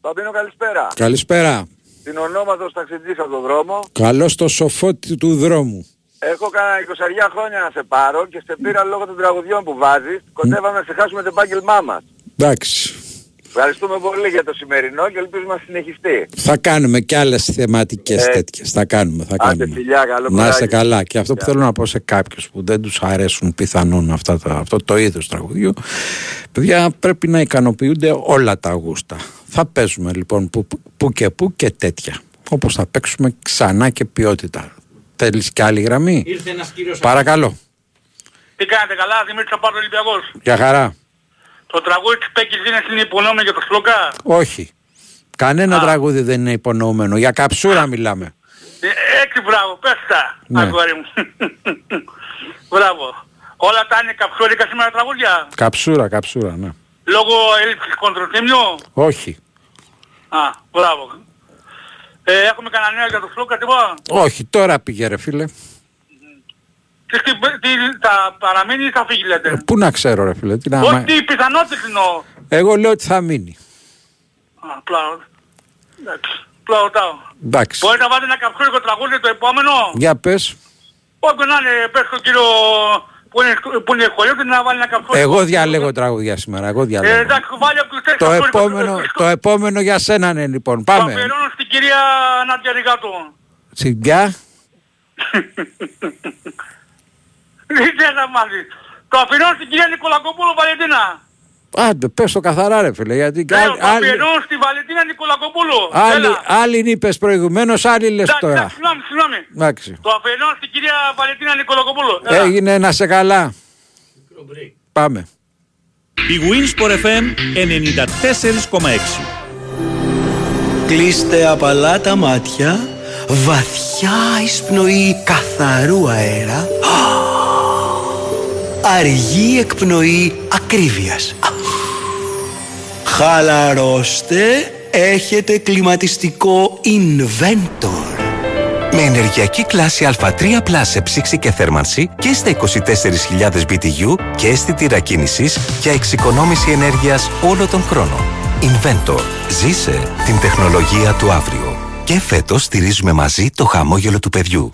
Παμπίνο καλησπέρα.
Καλησπέρα.
Την ονόματος ταξιτζής από τον δρόμο.
Καλό στο σοφότη του δρόμου.
Έχω κανένα 20 χρόνια να σε πάρω και σε πήρα λόγω των τραγουδιών που βάζεις. Κοντεύαμε να ξεχάσουμε το επάγγελμά μας.
Εντάξει.
Ευχαριστούμε πολύ για το σημερινό και ελπίζουμε να συνεχιστεί.
Θα κάνουμε και άλλες θεματικές
Ε,
τέτοιες. Θα κάνουμε, θα
Άντε
κάνουμε.
φιλιά, καλό
Να είστε
βράδυ.
καλά. Και αυτό που θέλω να πω σε κάποιους που δεν τους αρέσουν πιθανόν αυτά τα, αυτό το είδος τραγουδιού, παιδιά πρέπει να ικανοποιούνται όλα τα γούστα. Θα παίζουμε λοιπόν που, που και που και τέτοια. Όπως θα παίξουμε ξανά και ποιότητα. Θέλεις και άλλη γραμμή;
Ήρθε ένας κύριος...
Παρακαλώ.
Τι κάνετε καλά, Δημήτρης Απάρτο Ολυμπιακός.
Για χαρά.
Το τραγούδι της Πέκης Δίνες είναι υπονόμιο για το Σλόκα.
Όχι. Κανένα τραγούδι δεν είναι υπονοούμενο. Για καψούρα μιλάμε.
Ε, έτσι μπράβο, πες τα,
Ναι.
αγόρι μου. [laughs] μπράβο. Όλα τα είναι καψόρικα σήμερα τραγούδια;
Καψούρα, καψούρα, ναι.
Λόγω έλλειψης κοντροτήμιου.
Όχι.
Α, μπράβο. Ε, έχουμε κανένα νέα για το Σλόκα, τίποτα.
Όχι, τώρα πήγε ρε φίλε.
Και τι, τι, θα παραμείνει ή θα φύγει λέτε;
Πού να ξέρω ρε φίλε. Τι να...
Όχι, τι πιθανότητες εννοώ.
Εγώ λέω ότι θα μείνει.
Α, πλάω. Εντάξει, πλάω ρωτάω.
Εντάξει.
Μπορείτε να βάλετε ένα καψούρικο τραγούδι το επόμενο;
Για πες.
Όποιο να είναι, πες στον κύριο που είναι, που είναι σχολείο του να βάλει ένα καψούρικο.
Εγώ διαλέγω τραγουδιά σήμερα. Εγώ
Ε,
διαλέγω.
εντάξει, βάλει από τους τέσσερις
Το
καψούρικους.
επόμενο, το επόμενο για σένα είναι λοιπόν.
Το
Πάμε.
αφιερώνω στην κυρία Νάντια Ριγάτου.
Τσιγκιά. [laughs]
Δεν ξέρω μάθει. Το αφιερώνω στην κυρία Νικολακοπούλου Βαλεντίνα.
Άντε, πες το καθαρά ρε φίλε. Γιατί
Ναι,
άλλοι,
το αφιερώνω στη Βαλεντίνα Νικολακοπούλου.
άλλοι,
Έλα.
άλλοι είπες προηγουμένως, άλλοι λες
Εντάξει,
τώρα.
εντάξει, Συγγνώμη, συγγνώμη.
Εντάξει.
Το αφιερώνω στην κυρία Βαλεντίνα Νικολακοπούλου. Έλα.
Έγινε να σε καλά. Πάμε.
Η Winsport FM 94,6
Κλείστε απαλά τα μάτια, βαθιά εισπνοή καθαρού αέρα, αργή εκπνοή ακρίβειας. Χαλαρώστε, έχετε κλιματιστικό Inventor.
Με ενεργειακή κλάση Α3 Plus σε ψήξη και θέρμανση και στα 24.000 BTU και αισθητήρα κίνησης για εξοικονόμηση ενέργειας όλο τον χρόνο. Inventor. Ζήσε την τεχνολογία του αύριο. Και φέτος στηρίζουμε μαζί το χαμόγελο του παιδιού.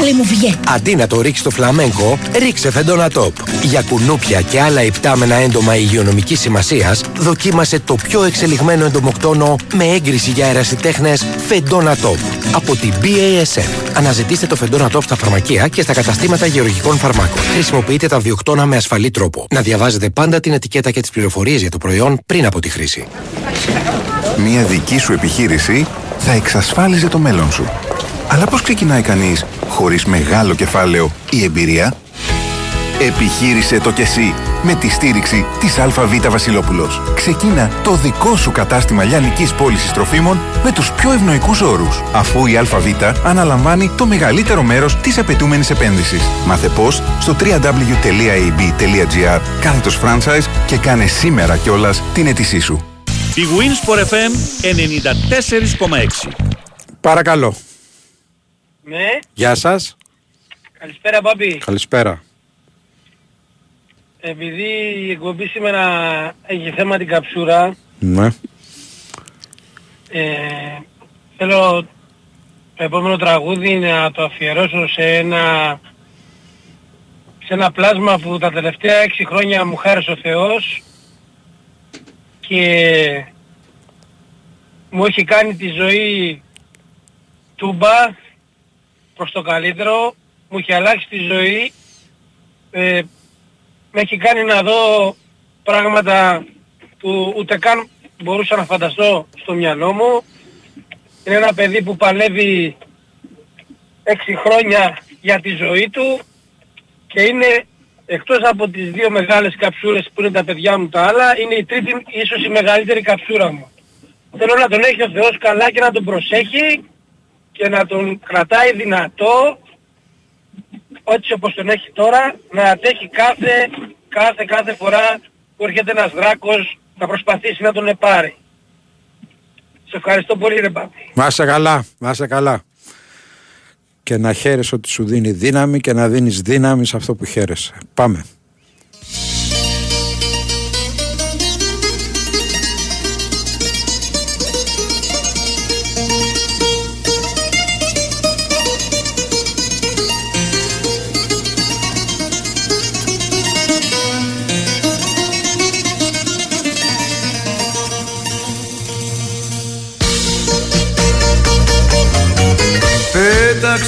Πάλι μου βγήκε.
Αντί να το ρίξει στο φλαμέγκο, ρίξε φεντόνα τόπ. Για κουνούπια και άλλα υπτάμενα έντομα υγειονομικής σημασίας, δοκίμασε το πιο εξελιγμένο εντομοκτόνο με έγκριση για αερασιτέχνε φεντόνα τόπ. Από την BASF. Αναζητήστε το φεντόνα τόπ στα φαρμακεία και στα καταστήματα γεωργικών φαρμάκων. Χρησιμοποιείτε τα διοκτώνα με ασφαλή τρόπο. Να διαβάζετε πάντα την ετικέτα και τις πληροφορίες για το προϊόν πριν από τη χρήση.
Μια δική σου επιχείρηση θα εξασφάλιζε το μέλλον σου. Αλλά πώς ξεκινάει κανείς χωρίς μεγάλο κεφάλαιο ή εμπειρία; Επιχείρησε το κι εσύ με τη στήριξη της ΑΒ Βασιλόπουλος. Ξεκίνα το δικό σου κατάστημα λιανικής πώλησης τροφίμων με τους πιο ευνοϊκούς όρους, αφού η ΑΒ αναλαμβάνει το μεγαλύτερο μέρος της απαιτούμενης επένδυσης. Μάθε πώς στο www.ab.gr κάθετος franchise και κάνε σήμερα κιόλας την αίτησή σου.
Η Wins for FM 94,6.
Παρακαλώ.
Ναι,
Γεια σας.
καλησπέρα Μπάμπη.
Καλησπέρα.
Επειδή η εκπομπή σήμερα έχει θέμα την καψούρα,
Ναι.
ε, θέλω το επόμενο τραγούδι να το αφιερώσω σε ένα, σε ένα πλάσμα που τα τελευταία έξι χρόνια μου χάρισε ο Θεός και μου έχει κάνει τη ζωή τούμπα προς το καλύτερο, μου έχει αλλάξει τη ζωή, ε, με έχει κάνει να δω πράγματα που ούτε καν μπορούσα να φανταστώ στο μυαλό μου. Είναι ένα παιδί που παλεύει έξι χρόνια για τη ζωή του και είναι εκτός από τις δύο μεγάλες καψούρες που είναι τα παιδιά μου τα άλλα, είναι η τρίτη ίσως η μεγαλύτερη καψούρα μου. Θέλω να τον έχει ο Θεός καλά και να τον προσέχει και να τον κρατάει δυνατό έτσι όπως τον έχει τώρα να αντέχει κάθε, κάθε, κάθε φορά που έρχεται ένας δράκος να προσπαθήσει να τον επάρει. Σε ευχαριστώ πολύ ρε Πάπη.
Να είσαι καλά, να είσαι καλά. Και να χαίρεσαι ότι σου δίνει δύναμη και να δίνεις δύναμη σε αυτό που χαίρεσαι. Πάμε.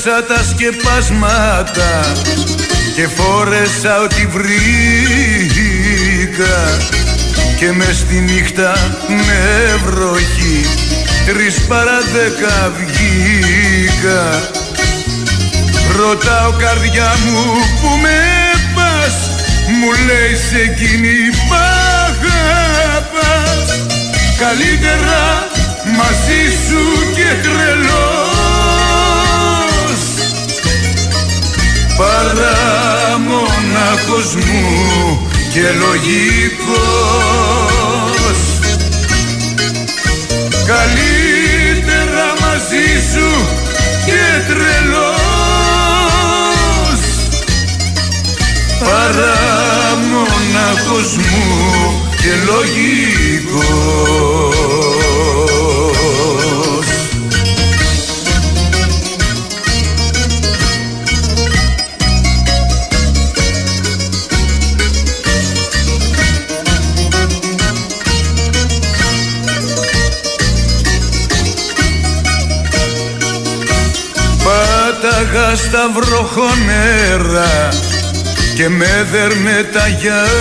Πέταξα τα σκεπάσματα και φόρεσα ό,τι βρήκα. Και μες στη νύχτα με βροχή τρεις παρά δέκα βγήκα. Ρωτάω καρδιά μου που με πας; Μου λέει σε εκείνη π' αγαπάς Καλύτερα μαζί σου και τρελός μονάχος μου και λογικός. Καλύτερα μαζί σου και τρελός. Παρά μονάχος μου και λογικός στα βροχονέρα και με δέρνε τα γιάζει.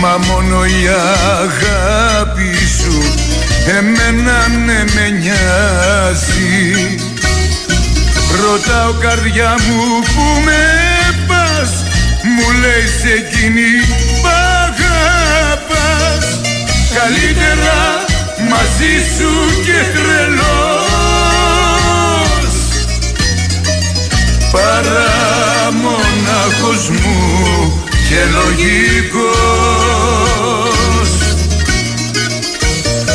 Μα μόνο η αγάπη σου εμένα ναι με νοιάζει. Ρωτάω καρδιά μου που με πας; Μου λέει σε εκείνη π' αγαπάς Καλύτερα μαζί σου και τρελός Παρά μονάχος μου και λογικός.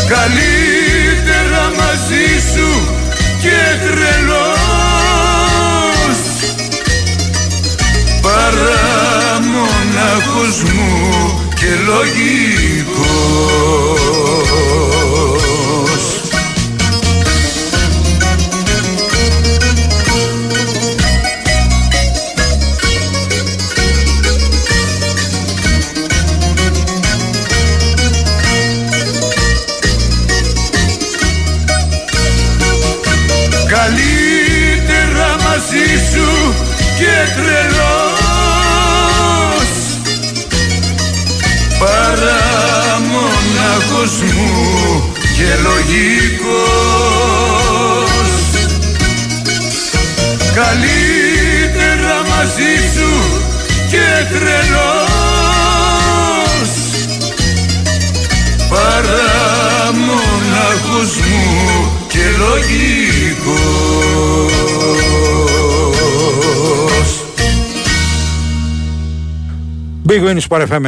Καλύτερα μαζί σου και τρελός. Παρά μονάχος μου και λογικός και τρελός Παρά μονάχος μου και λογικός. Καλύτερα μαζί σου και τρελός. Παρά μονάχος μου και λογικός
Big Win Sport FM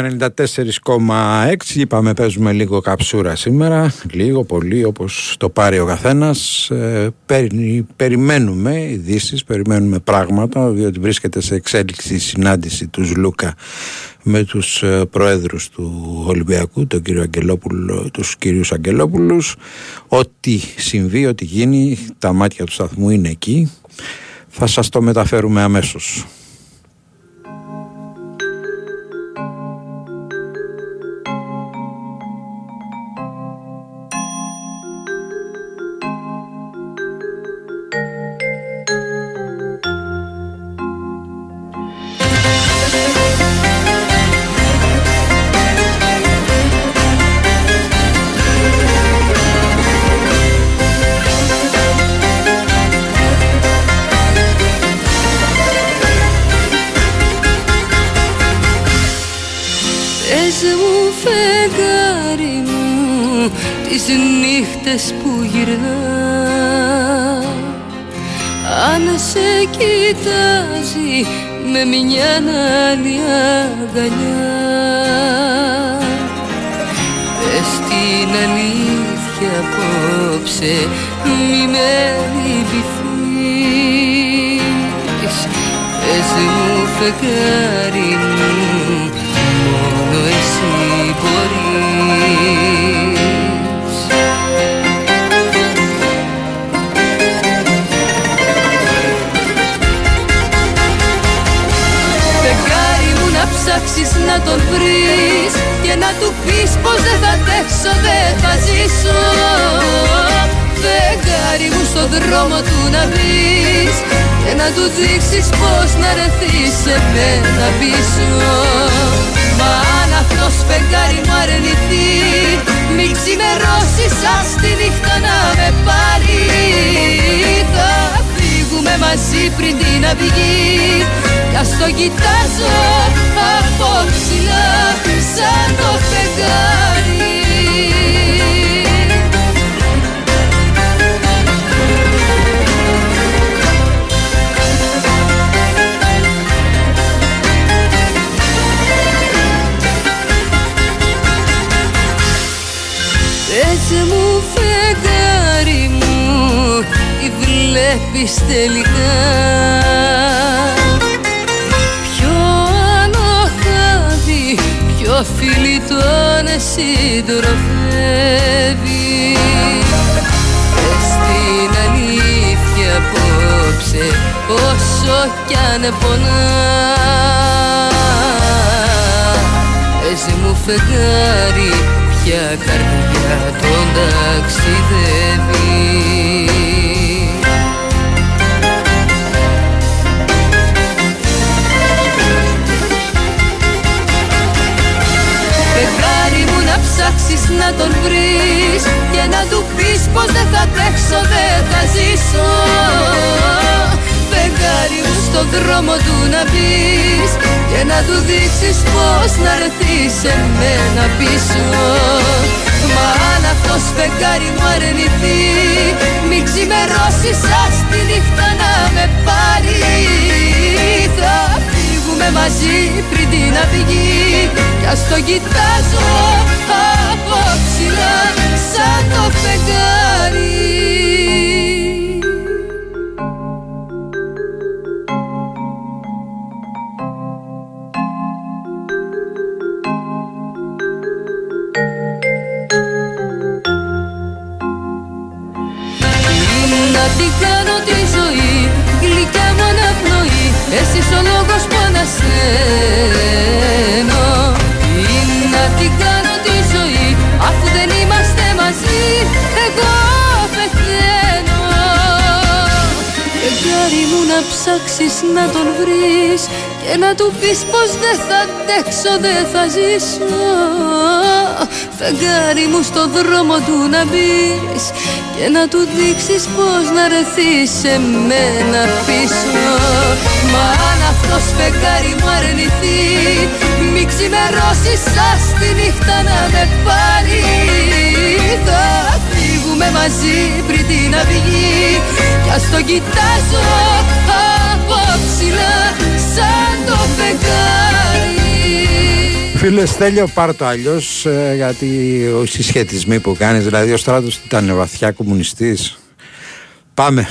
94,6 Είπαμε παίζουμε λίγο καψούρα σήμερα Λίγο πολύ όπως το πάρει ο καθένας ε, περι- Περιμένουμε ειδήσεις, περιμένουμε πράγματα Διότι βρίσκεται σε εξέλιξη η συνάντηση τους Λούκα με τους ε, προέδρους του Ολυμπιακού, τον κύριο Αγγελόπουλο, τους κυρίους Αγγελόπουλους. Ό,τι συμβεί, ό,τι γίνει, τα μάτια του σταθμού είναι εκεί. Θα σας το μεταφέρουμε αμέσως.
Κοιτάζει με μια άλλη αγκαλιά Πες την αλήθεια απόψε μη με λυπηθείς. Πες μου φεγγάρι μου ψάξεις να τον βρεις Και να του πεις πως δεν θα αντέξω, δεν θα ζήσω. Φεγγάρι μου στον δρόμο του να βρεις Και να του δείξεις πως να ρεθείς σε μένα πίσω. Μα αν αυτός φεγγάρι μου αρνηθεί Μην ξημερώσεις ας τη νύχτα να με πάρει. Θα φύγουμε μαζί πριν την αυγή Κι ας το κοιτάζω από ψηλά σαν το φεγγάρι. Πες μου φεγγάρι μου τι βλέπεις τελικά; Ποιο φίλι τον συντροφεύει Πες την αλήθεια απόψε όσο κι αν πονά. Πες μου φεγγάρι ποια καρδιά τον ταξιδεύει Και να του δείξεις πως να έρθεις σε μένα πίσω. Μα αν αυτός φεγγάρι μου αρνηθεί Μην ξημερώσεις ας τη νύχτα να με πάρει. Θα φύγουμε φύγουμε μαζί πριν την αυγή Κι ας το κοιτάζω από ψηλά σαν το φεγγάρι ο λόγος που ανασένω Ή να την κάνω τη ζωή αφού δεν είμαστε μαζί Εγώ πεθαίνω. Φεγγάρι μου να ψάξεις να τον βρεις Και να του πεις πως δεν θα αντέξω, δεν θα ζήσω. Φεγγάρι μου στο δρόμο του να μπεις Και να του δείξεις πως να ρεθείς σε μένα πίσω Μα αν αυτός φεγγάρι μου αρνηθεί Μη ξημερώσεις σας τη νύχτα να με πάρει. Θα φύγουμε μαζί πριν την αυγή Κι ας το κοιτάζω από ψηλά σαν το φεγγάρι
Φίλε Στέλιο πάρ' το αλλιώς γιατί οι συσχετισμοί που κάνεις δηλαδή ο Στράτος ήταν βαθιά κομμουνιστής. Πάμε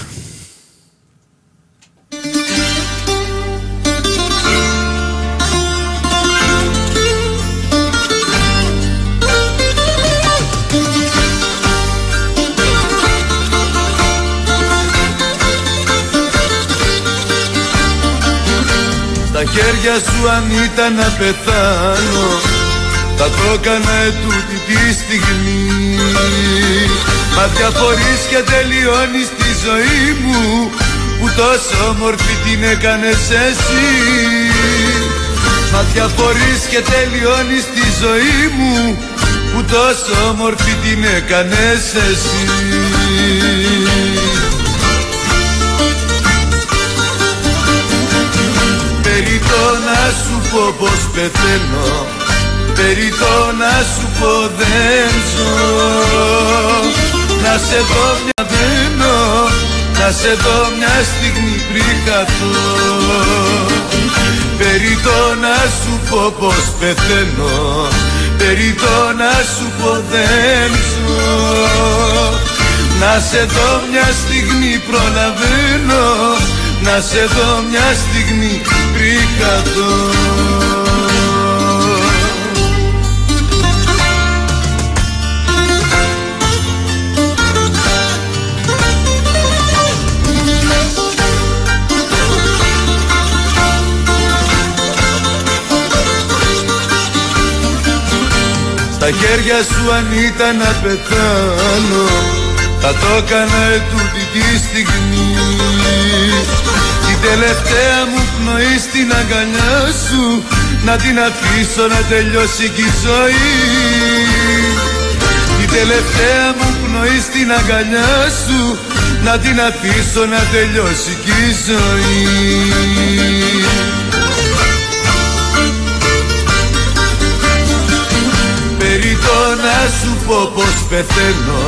Στα χέρια σου αν ήταν να πεθάνω. Θα το έκανα τούτη τη στιγμή. Μα διαφορείς και τελειώνεις τη ζωή μου Που τόσο όμορφη την έκανες εσύ. Μα διαφορείς και τελειώνεις τη ζωή μου Που τόσο όμορφη την έκανες εσύ Περί το να σου πω πως πεθαίνω Περί το να σου πω δεν ζω. Να σε δω μια δένω. Να σε δω μια στιγμή πριν χαθώ. Περί το να σου πω πως πεθαίνω Περί το να σου πω δεν ζω. Να σε δω μια στιγμή προλαβαίνω. Να σε δω μια στιγμή πριν καθώ Στα χέρια σου αν ήταν να πεθάνω Θα το έκανα ετούτη τη στιγμή. Την τελευταία μου πνοή στην αγκαλιά σου Να την αφήσω να τελειώσει κι η ζωή. Την τελευταία μου πνοή στην αγκαλιά σου Να την αφήσω να τελειώσει κι η ζωή. Περί το να σου πω πως πεθαίνω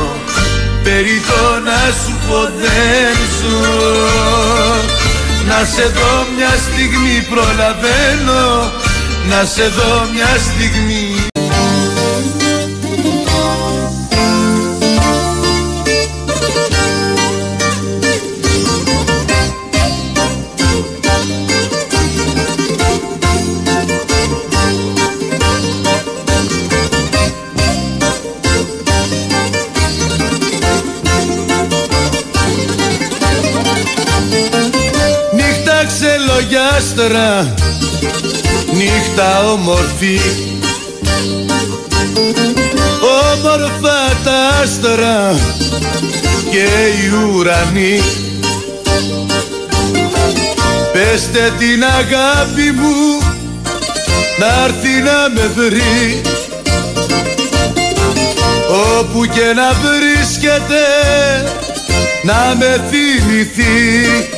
Περί το να σου πω δεν ζω Να σε δω μια στιγμή προλαβαίνω. Να σε δω μια στιγμή ξελογιάστρα Νύχτα όμορφη. Όμορφα τα άστρα Και οι ουρανοί. Πεστε την αγάπη μου Να έρθει να με βρει. Όπου και να βρίσκεται Να με θυμηθεί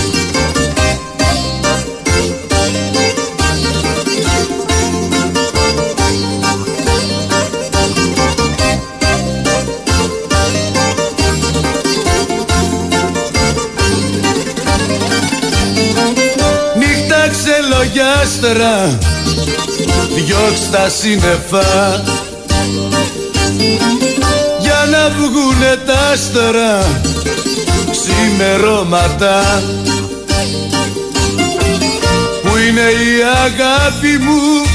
άστερα διώξ' τα σύννεφα. Για να βγουνε τα άστερα ξημερώματα. Που είναι η αγάπη μου.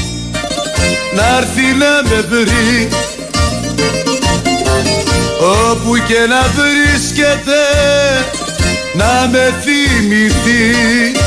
Να έρθει να με βρει. Όπου και να βρίσκεται. Να με θυμηθεί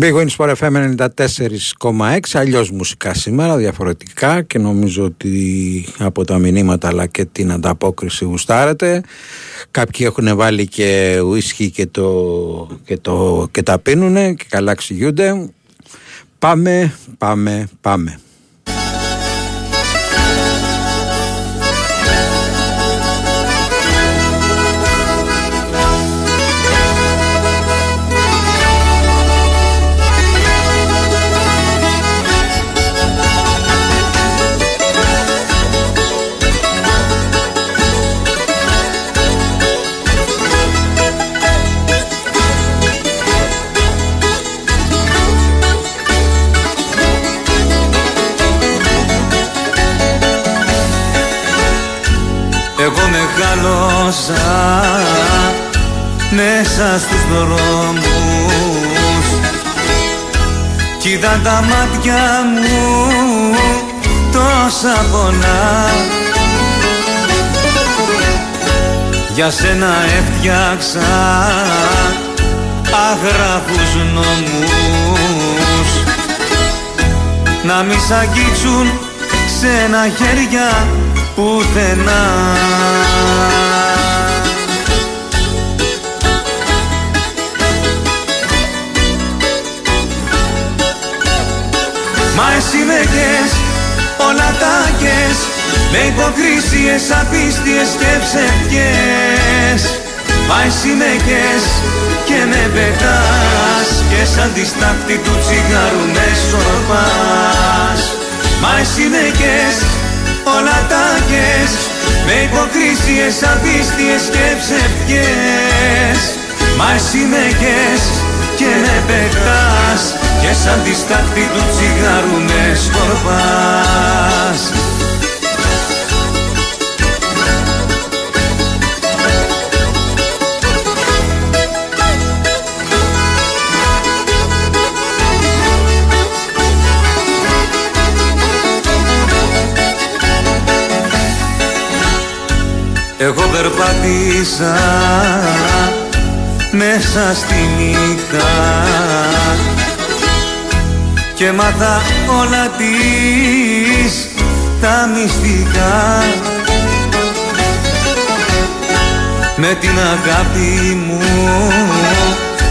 Big Wins for FM 94,6 αλλιώς μουσικά σήμερα διαφορετικά και νομίζω ότι από τα μηνύματα αλλά και την ανταπόκριση γουστάρετε κάποιοι έχουν βάλει και ουίσκι και, το, και, το, και τα πίνουνε και καλά ξηγούνται. Πάμε, πάμε, πάμε
μεγάλωσα μέσα στους δρόμους. Κι είδα τα μάτια μου τόσα πονά. Για σένα έφτιαξα αγράφους νόμους. Να μη σ' αγγίξουν ξένα χέρια πουθενά Μα εσύ με κες, όλα τα κες Με υποκρίσιες, απίστιες και ψευκές Μα εσύ με κες και με πετάς Και σαν τη στάχτη του τσιγάρου με σκορπάς Μα εσύ με κες, όλα τα κες Με υποκρίσιες, απίστιες και ψευκές Μα εσύ με κες και με πετάς Και σαν τη στάχτη του τσιγάρου με σκορπάς. Εγώ περπάτησα μέσα στη νύχτα και μάθα όλα τις τα μυστικά. Με την αγάπη μου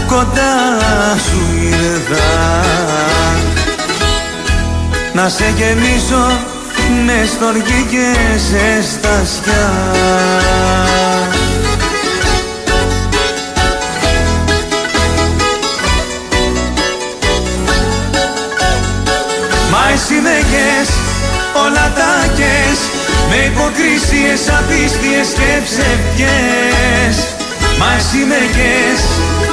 κοντά σου ήρθα να σε γεμίσω μες στοργή και σε στασιά Μα εσύ με κες, όλα τα κες. Με υποκρίσιες, απίστιες και ψευκές. Μα εσύ με κες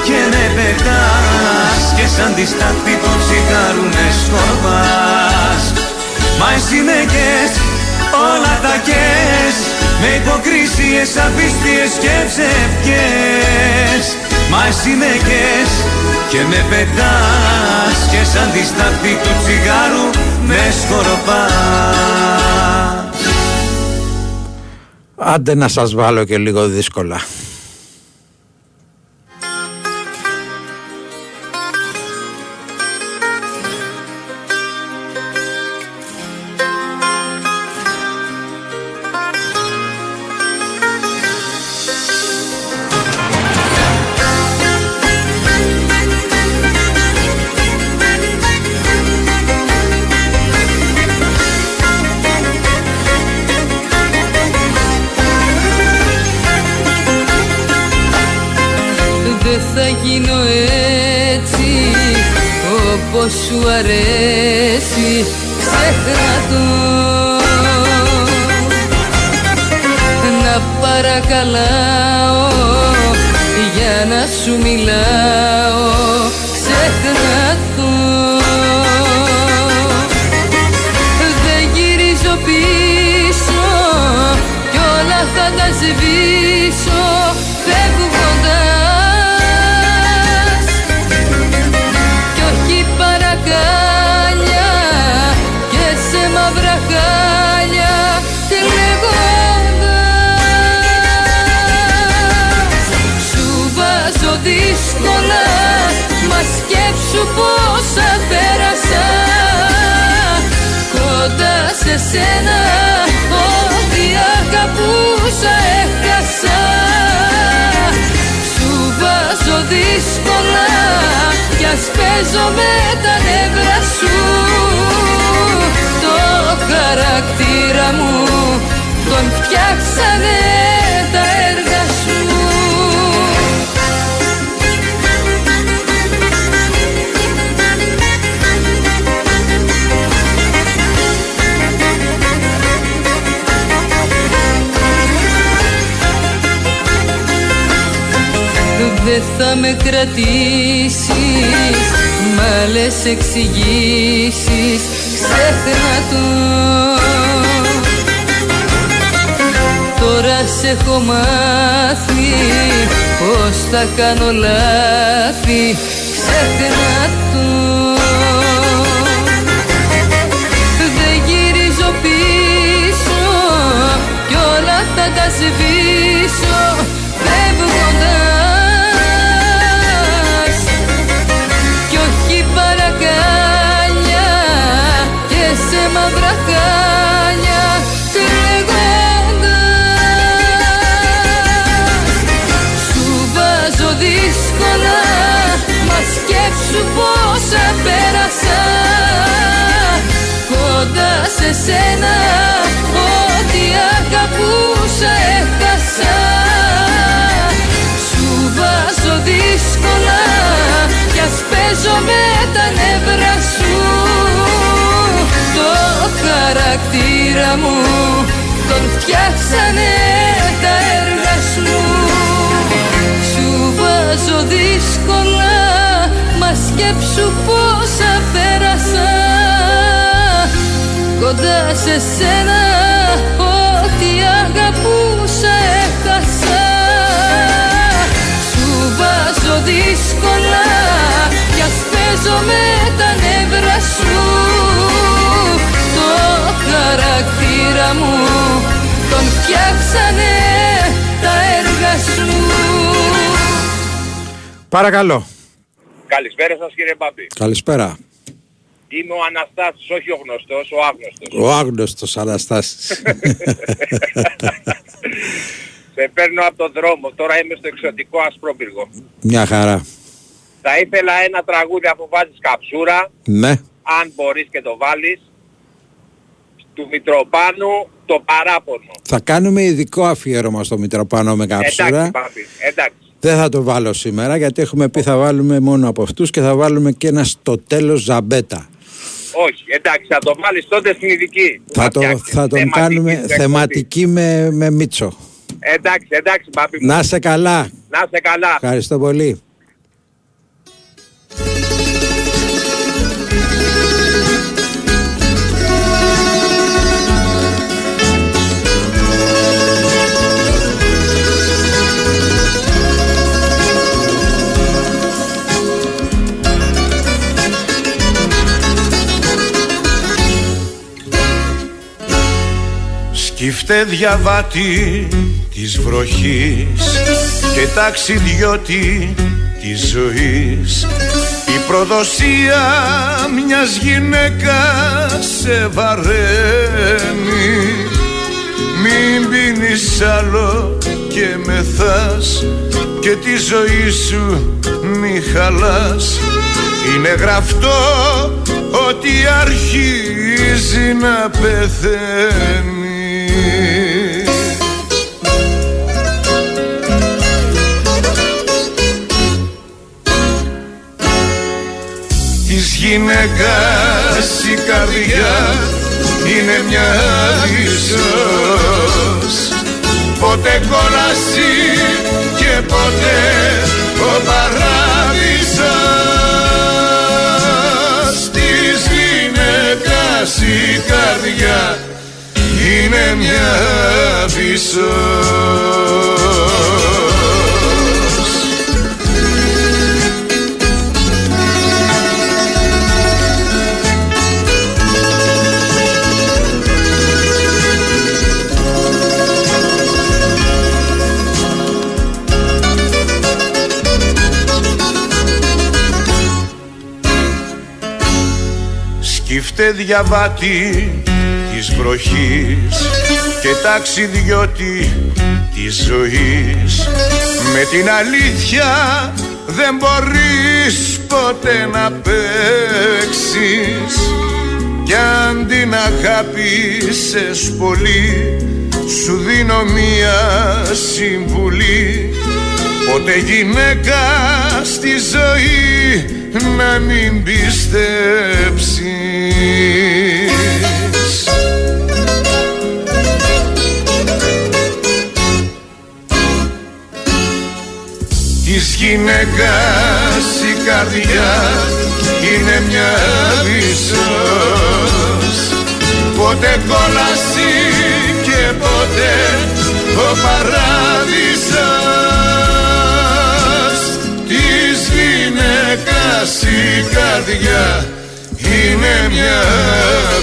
και με πετάς. Και σαν τη στάχτη του τσιγάρου με σκορπάς. Μα εσύ με κες, όλα τα κες. Με υποκρίσιες, απίστιες και ψευκές Μα εσύ με κες και με πετάς Και σαν τη στάχτη του τσιγάρου με σκορπάς.
Άντε να σας βάλω και λίγο δύσκολα
σκέψου πόσα πέρασα κοντά σε σένα. Ό,τι αγαπούσα έχασα Σου βάζω δύσκολα κι ας παίζω με τα νεύρα σου. Το χαρακτήρα μου τον φτιάξανε Δεν θα με κρατήσεις Μ' άλλες εξηγήσεις Ξέχνα το. Τώρα σε έχω μάθει Πως θα κάνω λάθη Ξέχνα το. Δεν γυρίζω πίσω Κι όλα θα τα σβήσω σκέψου πόσα πέρασα. Κοντά σε σένα Ό,τι αγαπούσα έχασα. Σου βάζω δύσκολα Κι ας παίζω με τα νεύρα σου. Το χαρακτήρα μου Τον φτιάξανε τα έργα σου. Σου βάζω δύσκολα Μα σκέψου πόσα πέρασα Κοντά σε σένα Ό,τι αγαπούσα έχασα. Σου βάζω δύσκολα Κι ας παίζω με τα νεύρα σου. Το χαρακτήρα μου Τον φτιάξανε τα έργα σου.
Παρακαλώ.
Καλησπέρα σας κύριε Μπάμπη.
Καλησπέρα.
Είμαι ο Αναστάσης, όχι ο γνωστός, ο άγνωστος.
Ο άγνωστος Αναστάσης. [laughs]
Σε παίρνω από τον δρόμο, τώρα είμαι στο εξωτικό Ασπρόπυργο.
Μια χαρά.
Θα ήθελα ένα τραγούδι αφού βάζεις καψούρα,
Ναι.
αν μπορείς και το βάλεις, του Μητροπάνου το παράπονο.
Θα κάνουμε ειδικό αφιέρωμα στο Μητροπάνο με καψούρα.
Εντάξει Μπάμπη, εντάξει.
Δεν θα το βάλω σήμερα γιατί έχουμε πει θα βάλουμε μόνο από αυτούς και θα βάλουμε και ένα στο τέλος ζαμπέτα.
Όχι, εντάξει, θα το βάλεις τότε στην ειδική. που
Θα, το,
φτιάξεις.
θα τον
Θεματική
κάνουμε
στην εκπομπή.
θεματική με, με Μίτσο.
Εντάξει, εντάξει Μπάμπη μου.
Να είσαι καλά.
Να είσαι καλά.
Ευχαριστώ πολύ.
Σκύφτε διαβάτη της βροχής και ταξιδιώτη της ζωής. Η προδοσία μιας γυναίκας σε βαραίνει. Μην πίνεις άλλο και μεθάς και τη ζωή σου μη χαλάς. Είναι γραφτό ότι αρχίζει να πεθαίνει Της γυναίκας
γυναίκας η καρδιά είναι μια ίσως. Ποτέ κόλαση και ποτέ ο παράδεισος. Της γυναίκας η καρδιά είναι μια ίσως Σκύφτε διαβάτη της βροχής και ταξιδιώτη της ζωής. Με την αλήθεια δεν μπορείς ποτέ να παίξεις. Κι αν την αγάπησες πολύ σου δίνω μία συμβουλή. Ποτέ γυναίκα στη ζωή να μην πιστέψεις Της γυναίκας η καρδιά είναι μια βυσός Ποτέ κόλαση και ποτέ ο παράδεισος. Της γυναίκας η καρδιά είναι μια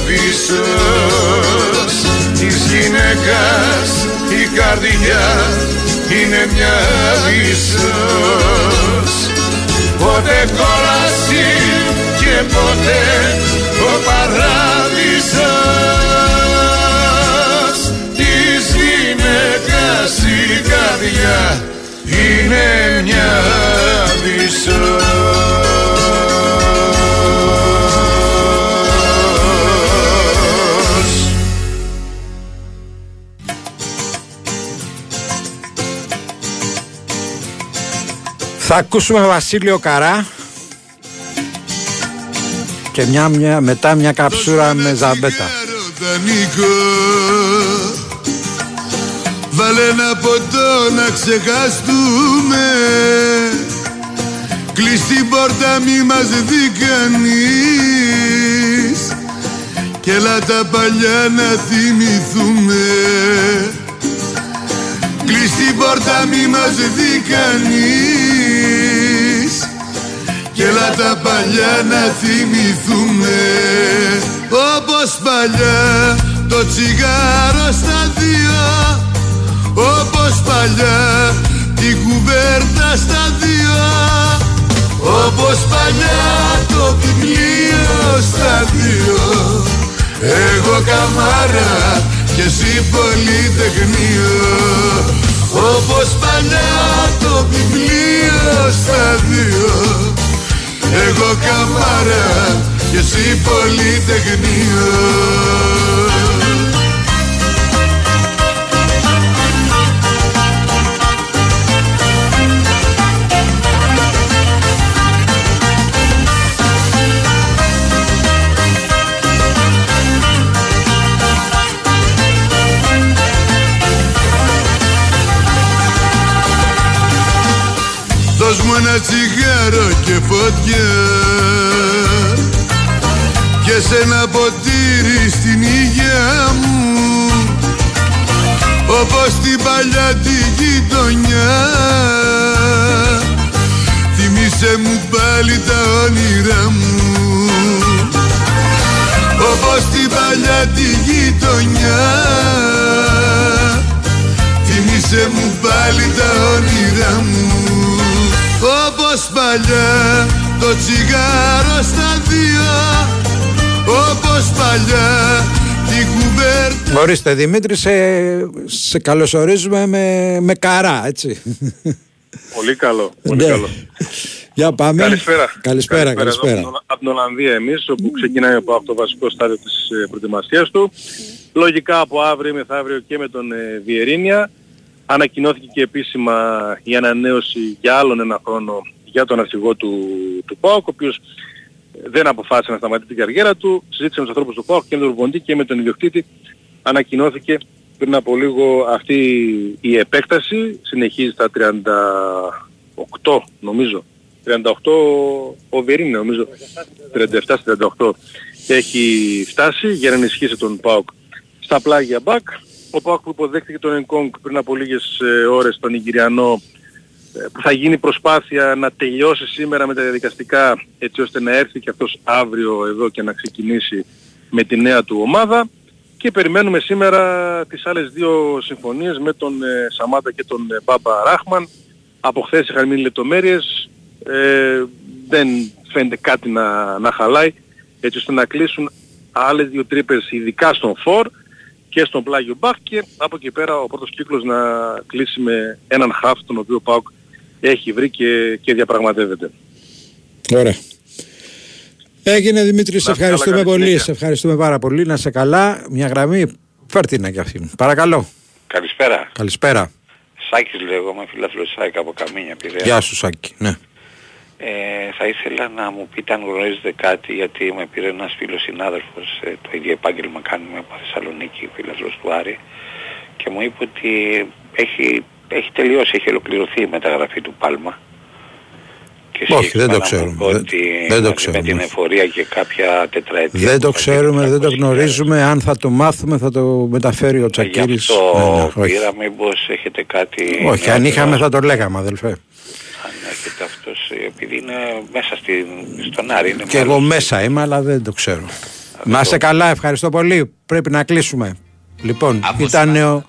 βυσός Της γυναίκας η καρδιά είναι μια ίσως. Ποτέ κόλαση και ποτέ ο παράδεισος. Της γυναίκας η καρδιά είναι μια ίσως
Θα ακούσουμε Βασίλειο Καρά και μια, μια, μετά μια καψούρα με ζαμπέτα.
Νίκο Βάλε ένα ποτό να ξεχαστούμε. Κλείς την πόρτα μη μας δει κανείς. Και έλα τα παλιά να θυμηθούμε. Κλείς την πόρτα μη μας δει κανείς και έλα τα παλιά να θυμηθούμε. Όπως παλιά το τσιγάρο στα δύο. Όπως παλιά την κουβέρτα στα δύο. Όπως παλιά το βιβλίο στα δύο. Εγώ καμάρα και εσύ πολυτεχνείο. Όπως παλιά το βιβλίο στα δύο εγώ καμάρα και εσύ πολυτεχνείο ένα τσιγάρο και φωτιά. Και σε ένα ποτήρι στην υγεία μου. Όπως την παλιά τη γειτονιά. Θυμήσε μου πάλι τα όνειρά μου. Όπως την παλιά τη γειτονιά. Θυμήσε μου πάλι τα όνειρά μου. όπως παλιά το τσιγάρο στα δύο Όπως παλιά την κουβέρτα
Ορίστε Δημήτρη, σε, σε καλωσορίζουμε με, με καρά, έτσι.
Πολύ καλό, πολύ
Ναι.
καλό.
Για πάμε.
Καλησπέρα.
Καλησπέρα, καλησπέρα.
Εδώ από την Ολλανδία εμείς, όπου ξεκινάει από, από το βασικό στάδιο της ε, προετοιμασίας του. Λογικά από αύριο μεθαύριο και με τον ε, Βιερίνια. Ανακοινώθηκε και επίσημα η ανανέωση για άλλον ένα χρόνο για τον αρχηγό του, του ΠΑΟΚ, ο οποίος δεν αποφάσισε να σταματήσει την καριέρα του. Συζήτησε με τους ανθρώπους του ΠΑΟΚ και με τον Ρουμποντή και με τον ιδιοκτήτη. Ανακοινώθηκε πριν από λίγο αυτή η επέκταση. Συνεχίζει στα 38 νομίζω. 38 ο Βερίνη νομίζω. 37-38 έχει φτάσει για να ενισχύσει τον ΠΑΟΚ στα πλάγια μπακ. Ο ΠΑΟΚ που υποδέχτηκε τον Ενκόγκ πριν από λίγες ε, ώρες τον Ιγυριανό ε, που θα γίνει προσπάθεια να τελειώσει σήμερα με τα διαδικαστικά έτσι ώστε να έρθει και αυτός αύριο εδώ και να ξεκινήσει με τη νέα του ομάδα. Και περιμένουμε σήμερα τις άλλες δύο συμφωνίες με τον ε, Σαμάτα και τον ε, Μπάμπα Ράχμαν. Από χθες είχαν μείνει λεπτομέρειες, ε, δεν φαίνεται κάτι να, να χαλάει έτσι ώστε να κλείσουν άλλες δύο τρύπες ειδικά στον φόρ και στον πλάγιο μπαχ. Και από εκεί πέρα ο πρώτος κύκλος να κλείσει με έναν χαφ τον οποίο ο Πάουκ έχει βρει και, και διαπραγματεύεται.
Ωραία. Έγινε Δημήτρη, σε ευχαριστούμε πολύ. Σε ευχαριστούμε πάρα πολύ. Να σε καλά. Μια γραμμή. Φέρτε να κι αυτή. Παρακαλώ.
Καλησπέρα.
Καλησπέρα.
Σάκης λέγομαι, φιλάθλος Σάκη από Καμίνια Πειραιά.
Γεια σου Σάκη. Ναι.
Ε, θα ήθελα να μου πείτε αν γνωρίζετε κάτι γιατί με πήρε ένας φίλος συνάδελφος, ε, το ίδιο επάγγελμα κάνουμε από Θεσσαλονίκη, φίλος του Άρη και μου είπε ότι έχει, έχει τελειώσει, έχει ολοκληρωθεί η μεταγραφή του Πάλμα. Και
Όχι, δεν το ξέρουμε.
Ότι
δεν το
με
ξέρουμε.
την εφορία και κάποια τετραετία.
Δεν το ξέρουμε, δεν το γνωρίζουμε. Αν θα το μάθουμε θα το μεταφέρει ο
Γι'
Τσακύρης.
αυτό
Ναι, ναι, όχι.
πήρα μήπως έχετε κάτι...
όχι, αν είχαμε θα το λέγαμε αδελφέ.
Αν έχετε αυτός, ε, επειδή είναι μέσα στην, στον Άρη. Είναι
Και εγώ μέσα είμαι, αλλά δεν το ξέρω. Να σε καλά, ευχαριστώ πολύ. Πρέπει να κλείσουμε. Λοιπόν, ήταν ο,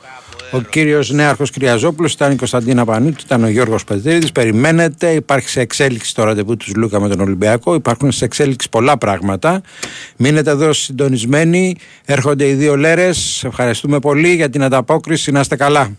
ο κύριος Νέαρχος Κυριαζόπουλος, ήταν η Κωνσταντίνα Πανούτη, ήταν ο Γιώργος Πετρίδης. Περιμένετε, υπάρχει σε εξέλιξη το ραντεβού του Λούκα με τον Ολυμπιακό. Υπάρχουν σε εξέλιξη πολλά πράγματα. Μείνετε εδώ συντονισμένοι. Έρχονται οι δύο λέρες. Ευχαριστούμε πολύ για την ανταπόκριση. Να είστε καλά.